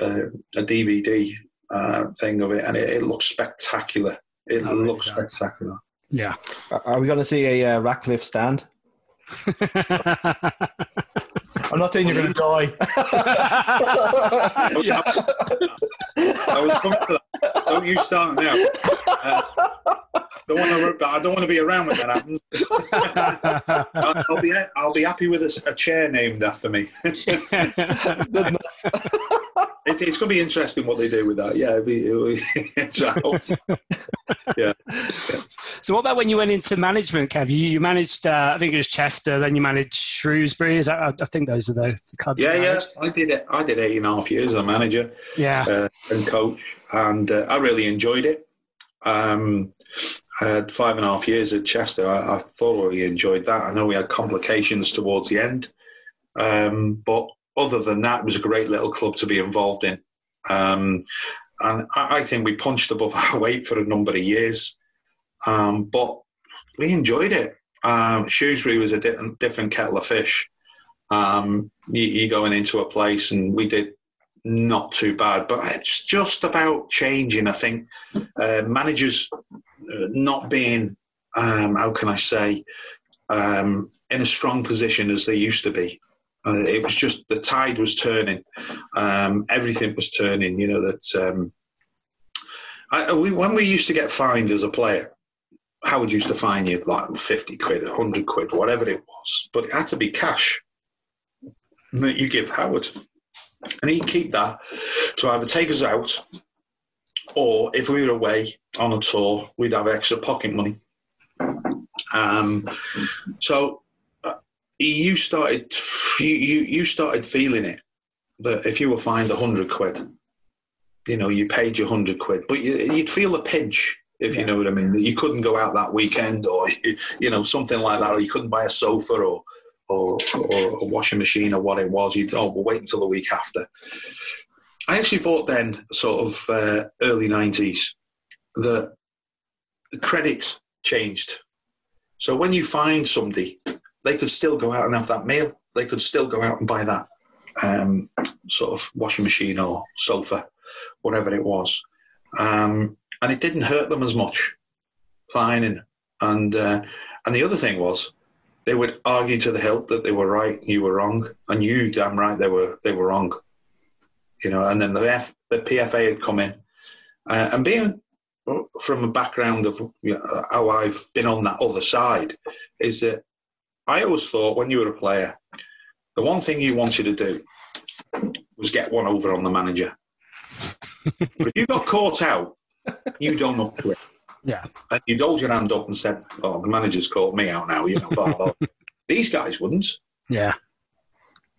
uh, a DVD uh, thing of it, and it, it looks spectacular. It oh, looks really spectacular. Yeah. Are we going to see a uh, Ratcliffe stand? I'm not saying you're going to die. yeah. I was coming to that. Don't you start now. Uh, don't want to. I don't want to be around when that happens. I'll be. I'll be happy with a, a chair named after me. Good enough. It, it's going to be interesting what they do with that. Yeah, it'll be, it'll be, so, yeah. So, what about when you went into management, Kev? You, you managed, uh, I think it was Chester, then you managed Shrewsbury. Is that? I think those are the, the clubs. Yeah, yeah. I did it. I did eight and a half years as a manager. Yeah, uh, and coach, and uh, I really enjoyed it. Um, I had five and a half years at Chester. I, I, thoroughly enjoyed that. I know we had complications towards the end, um, but other than that, it was a great little club to be involved in. Um, and I, I, think we punched above our weight for a number of years, um, but we enjoyed it. Um, Shrewsbury was a di- different kettle of fish. Um, you, you going into a place, and we did not too bad, but it's just about changing. I think uh, managers uh, not being, um, how can I say, um, in a strong position as they used to be. Uh, it was just the tide was turning, um, everything was turning. You know that um, I, we, when we used to get fined as a player, Howard used to fine you like fifty quid, hundred quid, whatever it was, but it had to be cash that you give Howard, and he'd keep that to either take us out, or if we were away on a tour, we'd have extra pocket money. Um, so you started you, you, you started feeling it that if you were fined a hundred quid, you know, you paid your hundred quid, but you, would feel a pinch if yeah. you know what I mean. That you couldn't go out that weekend, or you know, something like that, or you couldn't buy a sofa or or, or a washing machine or what it was. You'd oh, we'll wait until the week after. I actually thought then, sort of uh, early nineties, that the credit changed. So when you find somebody they could still go out and have that meal. They could still go out and buy that um, sort of washing machine or sofa, whatever it was. Um, and it didn't hurt them as much, fine. And, uh, and the other thing was, they would argue to the hilt that they were right, you were wrong, and you damn right they were they were wrong. You know, and then the F, the PFA had come in, uh, and being from a background of you know, how I've been on that other side, is that I always thought when you were a player, the one thing you wanted to do was get one over on the manager. but if you got caught out, you don't up to it. Yeah. And you'd hold your hand up and said, Oh, the manager's caught me out now, you know, blah, blah. These guys wouldn't. Yeah.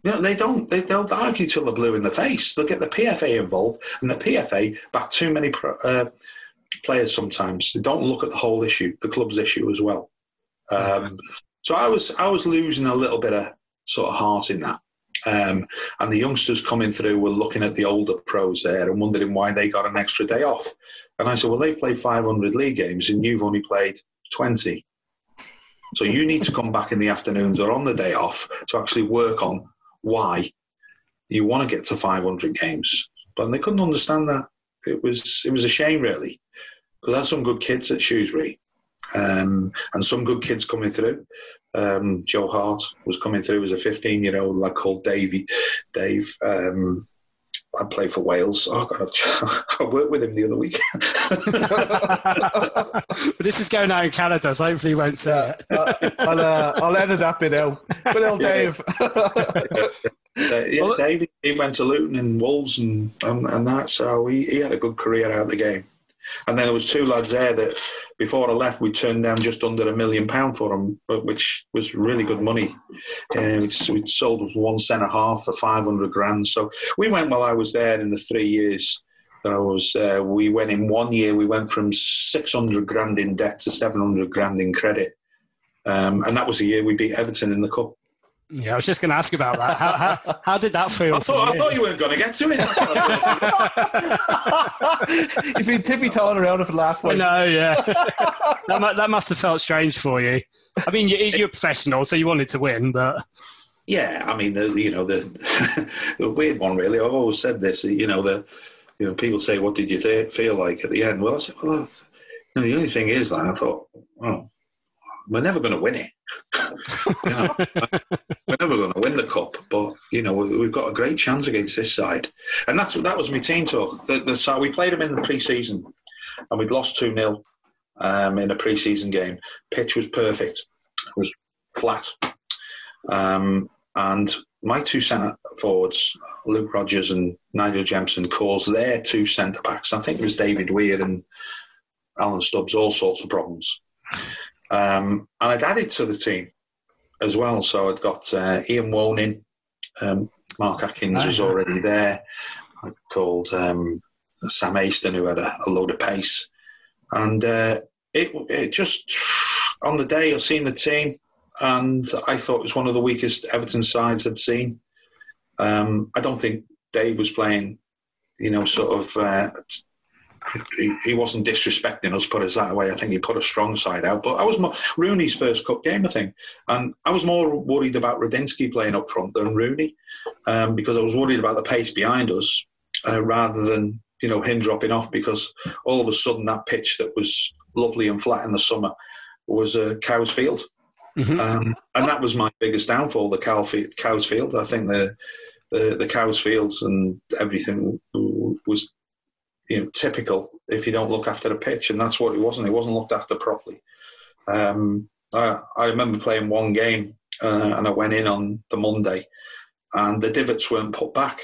Know, they don't. They, will argue till they're blue in the face. They'll get the PFA involved, and the PFA back too many uh, players sometimes. They don't look at the whole issue, the club's issue as well. Um, so I was I was losing a little bit of sort of heart in that. Um, and the youngsters coming through were looking at the older pros there and wondering why they got an extra day off. And I said, well, they've played 500 league games and you've only played 20. So you need to come back in the afternoons or on the day off to actually work on why you want to get to 500 games. But they couldn't understand that. It was it was a shame really because I had some good kids at Shrewsbury um, and some good kids coming through. Um, Joe Hart was coming through as a 15 year old lad called Davey. Dave. Um, I played for Wales. Oh God, I worked with him the other week. but this is going out in Canada, so hopefully you won't see yeah, it. Uh, I'll, uh, I'll edit that bit out. Good old Dave. yeah, yeah, Dave, he went to Luton and Wolves and, and, and that, so he, he had a good career out of the game. And then there was two lads there that before I left, we turned down just under a million pound for them, which was really good money. Uh, we sold one cent a half for 500 grand. So we went while I was there in the three years that I was, uh, we went in one year, we went from 600 grand in debt to 700 grand in credit. Um, and that was the year we beat Everton in the cup. Yeah, I was just going to ask about that. How, how, how did that feel? I thought, I thought you weren't going to get to it. You've been tippy toeing around for the last one. know, yeah. that, that must have felt strange for you. I mean, you're a professional, so you wanted to win, but. Yeah, I mean, the, you know, the, the weird one, really. I've always said this, you know, the, you know, people say, what did you th- feel like at the end? Well, I said, well, you know, the only thing is, that I thought, well, we're never going to win it. We're never going to win the cup, but you know we've got a great chance against this side, and that's that was my team talk. The, the we played them in the pre-season, and we'd lost two 0 um, in a pre-season game. Pitch was perfect. It was flat. Um, and my two centre forwards, Luke Rodgers and Nigel Jemson, caused their two centre backs. I think it was David Weir and Alan Stubbs, all sorts of problems. Um, and I'd added to the team as well. So I'd got uh, Ian Woning, um, Mark Atkins was already there. I called um, Sam Aiston, who had a, a, load of pace. And uh, it, it just, on the day, I seen the team, and I thought it was one of the weakest Everton sides I'd seen. Um, I don't think Dave was playing, you know, sort of. Uh, he, he, wasn't disrespecting us, put us that way. I think he put a strong side out. But I was more, Rooney's first cup game, I think, and I was more worried about Radzinski playing up front than Rooney um, because I was worried about the pace behind us uh, rather than you know him dropping off because all of a sudden that pitch that was lovely and flat in the summer was a uh, Cowes Field. Mm-hmm. Um, and that was my biggest downfall, the Cow Cowes Field. I think the, the, the Cowes Fields and everything was you know, typical if you don't look after the pitch, and that's what it wasn't. It wasn't looked after properly. Um, I, I, remember playing one game, uh, and I went in on the Monday, and the divots weren't put back.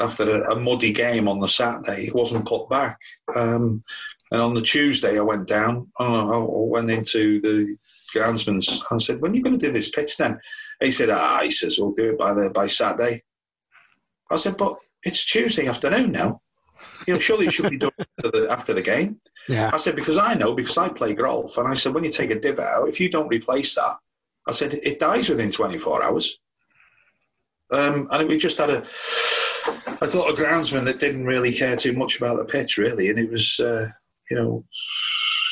After a, a muddy game on the Saturday, it wasn't put back. Um, and on the Tuesday, I went down. I went into the groundsman's and said, "When are you going to do this pitch then?" He said, "Ah," he says, "We'll do it by the by Saturday." I said, "But it's Tuesday afternoon now. You know, surely it should be done after the, after the game." Yeah. I said because I know because I play golf, and I said when you take a divot out, if you don't replace that, I said it dies within 24 hours. Um, and we just had a, I thought a groundsman that didn't really care too much about the pitch really, and it was, uh, you know,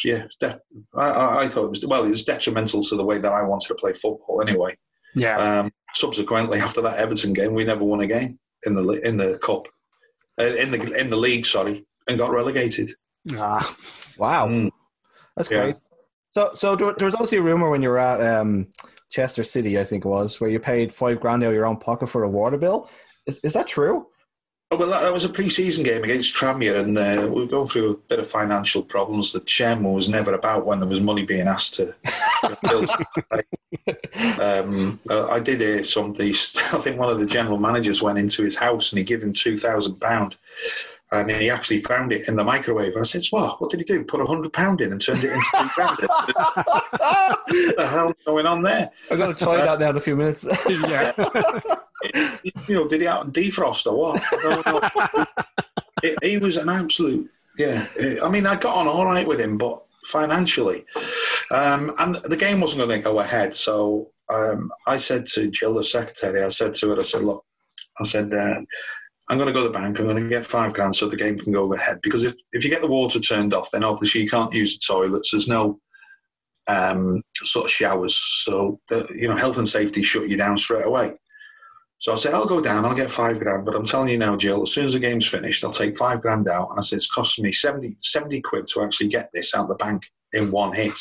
yeah, de- I, I, thought it was well, it was detrimental to the way that I wanted to play football anyway. Yeah. Um, subsequently, after that Everton game, we never won a game in the in the cup, in the in the league, sorry, and got relegated. Ah, wow, mm. that's yeah. great. So, so there, there was obviously a rumor when you were at um, Chester City, I think it was, where you paid five grand out of your own pocket for a water bill. Is is that true? Oh, well, that, that was a pre-season game against Tranmere, and uh, we were going through a bit of financial problems. The chairman was never about when there was money being asked to build. um, uh, I did hear something. I think one of the general managers went into his house and he gave him two thousand pound, and he actually found it in the microwave. I said, "What? What did he do? Put a hundred pound in and turned it into two grand? what the hell's going on there?" I'm going to try uh, that now in a few minutes. yeah you know, did he out and defrost or what? it, he was an absolute, yeah. I mean, I got on all right with him, but financially, um, and the game wasn't going to go ahead. So um, I said to Jill, the secretary, I said to her, I said, look, I said. Uh, I'm going to go to the bank. I'm going to get five grand so the game can go ahead. Because if, if you get the water turned off, then obviously you can't use the toilets. There's no um, sort of showers. So, the, you know, health and safety shut you down straight away. So I said, I'll go down, I'll get five grand. But I'm telling you now, Jill, as soon as the game's finished, I'll take five grand out. And I said, it's costing me 70, 70 quid to actually get this out of the bank in one hit.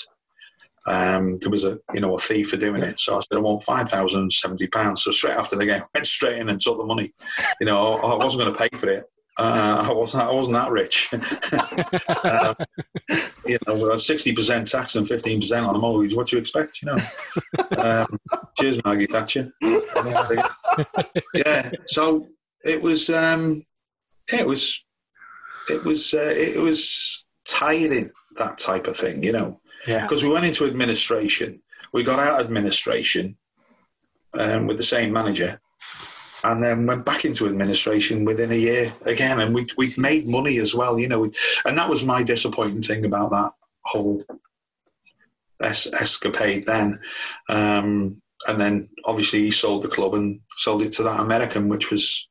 Um, there was a you know a fee for doing it, so I said I want five thousand seventy pounds. So straight after the game, went straight in and took the money. You know, I wasn't going to pay for it. Uh, I wasn't. I wasn't that rich. um, you know, sixty percent tax and fifteen percent on a mortgage. What do you expect? You know. Um, cheers, Maggie Thatcher. yeah. So it was. Um, it was. It was. Uh, it was tiring. That type of thing. You know. Yeah. Because we went into administration. We got out administration um, with the same manager and then went back into administration within a year again. And we we made money as well, you know. And that was my disappointing thing about that whole es- escapade then. Um, and then obviously he sold the club and sold it to that American, which was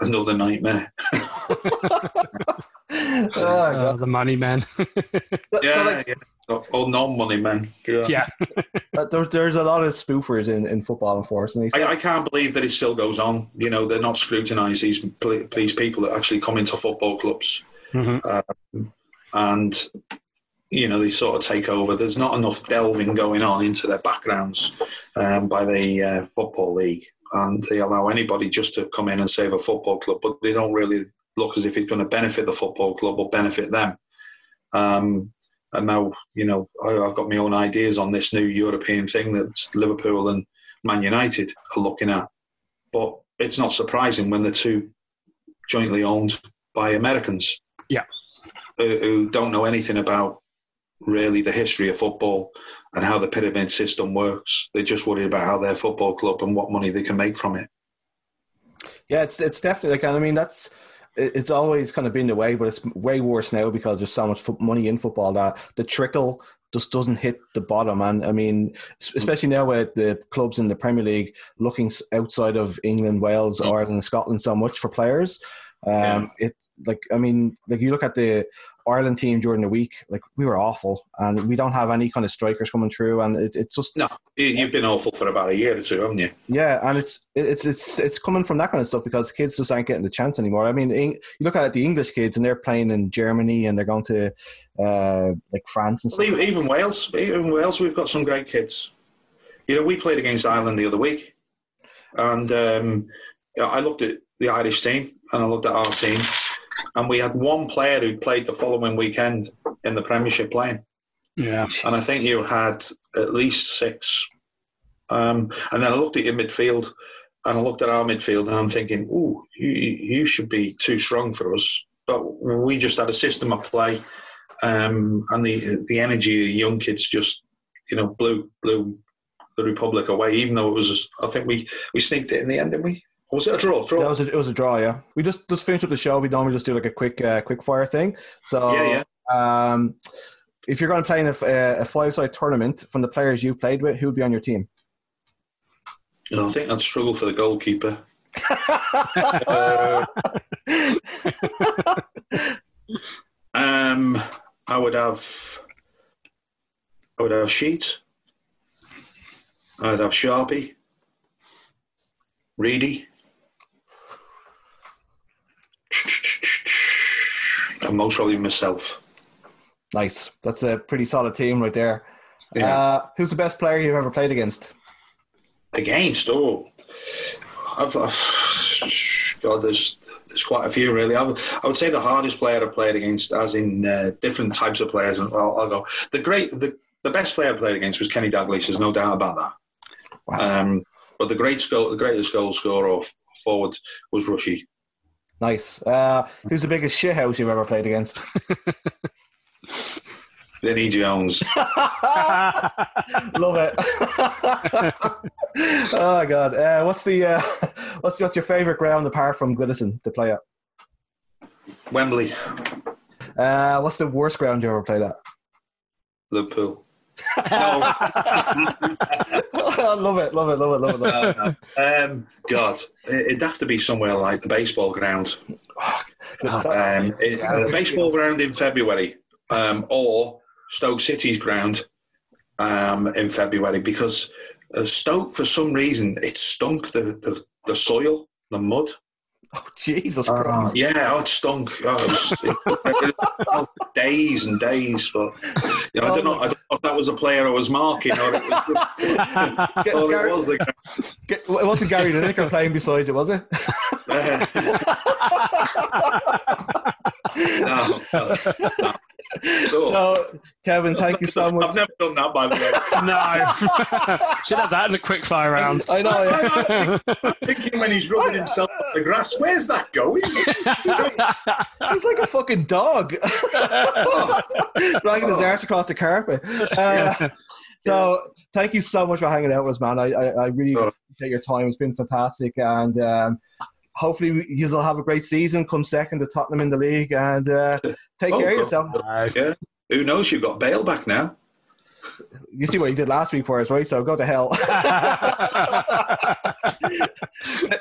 another nightmare. oh, the money man. yeah, so like, yeah. Or non-money men. Yeah. yeah. there's there's a lot of spoofers in, in football, unfortunately. I, I, can't believe that it still goes on. You know, they're not scrutinised these these people that actually come into football clubs, mm-hmm. um, and you know they sort of take over. There's not enough delving going on into their backgrounds um, by the uh, football league, and they allow anybody just to come in and save a football club, but they don't really look as if it's going to benefit the football club or benefit them. Um, and now, you know, I, have got my own ideas on this new European thing that Liverpool and Man United are looking at. But it's not surprising when they're two jointly owned by Americans. Yeah. Who, who don't know anything about really the history of football and how the pyramid system works. They're just worried about how their football club and what money they can make from it. Yeah, it's it's definitely like I mean that's it's always kind of been the way, but it's way worse now because there's so much money in football that the trickle just doesn't hit the bottom. And I mean, especially now with the clubs in the Premier League looking outside of England, Wales, mm. Ireland, Scotland so much for players. Um, yeah. It like I mean, like you look at the Ireland team during the week, like we were awful, and we don't have any kind of strikers coming through, and it, it's just no. You've been awful for about a year or two, haven't you? Yeah, and it's it's it's it's coming from that kind of stuff because kids just aren't getting the chance anymore. I mean, you look at the English kids, and they're playing in Germany, and they're going to uh, like France and stuff. Well, even Wales, even Wales, we've got some great kids. You know, we played against Ireland the other week, and um, I looked at the Irish team, and I looked at our team and we had one player who played the following weekend in the Premiership playing. Yeah, and I think you had at least six. Um, and then I looked at your midfield, and I looked at our midfield, and I'm thinking, "Ooh, you, you should be too strong for us." But we just had a system of play, um, and the the energy of the young kids just, you know, blew blew the Republic away. Even though it was, I think we we sneaked it in the end, didn't we? Was it a draw? Draw. Yeah, it was a, it was a draw. Yeah, we just just finished up the show. We normally just do like a quick uh, quick fire thing. So yeah, yeah. Um, if you're going to play in a, a five side tournament from the players you've played with, who would be on your team? I think I'd struggle for the goalkeeper. uh, um, I would have. I would have Sheets. I'd have Sharpie. Reedy. And most probably myself. Nice. That's a pretty solid team right there. Yeah. Uh, who's the best player you've ever played against? Against? Oh, I've, I've, God, there's there's quite a few really. I would, I would say the hardest player I've played against, as in uh, different types of players. And well, I'll go the great, the, the best player I played against was Kenny Dalglish. There's no doubt about that. Wow. Um, but the great goal, the greatest goal scorer forward was Rushy. Nice. Uh, who's the biggest shithouse you've ever played against? Vinnie Jones. Love it. oh god. Uh, what's the uh, what's what's your favourite ground apart from Goodison to play at? Wembley. Uh, what's the worst ground you ever played at? Liverpool. I love it, love it, love it, love it. Love it. Um, God, it'd have to be somewhere like the baseball ground. um, it, uh, the baseball ground in February, um, or Stoke City's ground um, in February, because uh, Stoke, for some reason, it stunk the, the, the soil, the mud. Oh Jesus uh, Christ! Yeah, oh, it stunk. Oh, it was, it, days and days, but you know, I don't know. I don't know if that was a player I was marking or it was just. or Gary, it was the. Get, it wasn't Gary Lineker playing beside you, was it? no, no, no. So, Kevin, thank you so much. I've never done that, by the way. no. Should have that in a quick fire round. I know. Yeah. I'm thinking when he's rubbing himself on the grass, where's that going? he's like a fucking dog. Dragging his arse across the carpet. Uh, so, thank you so much for hanging out with us, man. I, I, I really oh. appreciate your time. It's been fantastic. And um, hopefully you'll have a great season, come second to Tottenham in the league, and uh, take oh, care of yourself. Yeah. Who knows? You've got Bale back now. You see what he did last week for us, right? So go to hell.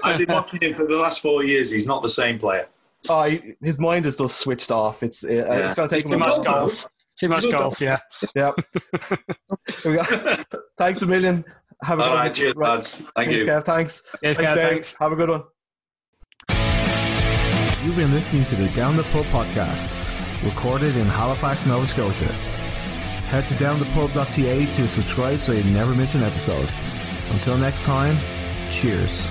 I've been watching him for the last four years. He's not the same player. Oh, he, his mind is just switched off. It's uh, yeah. it's going to take too much golf. Too much golf, yeah. Yep. Thanks a million. Have a All right, cheers, lads. Thank thanks, you. Kev, thanks. Yes, thanks, Kev, thanks. Have a good one. You've been listening to the Down the Pub podcast, recorded in Halifax, Nova Scotia. Head to downthepub.ca to subscribe so you never miss an episode. Until next time, cheers.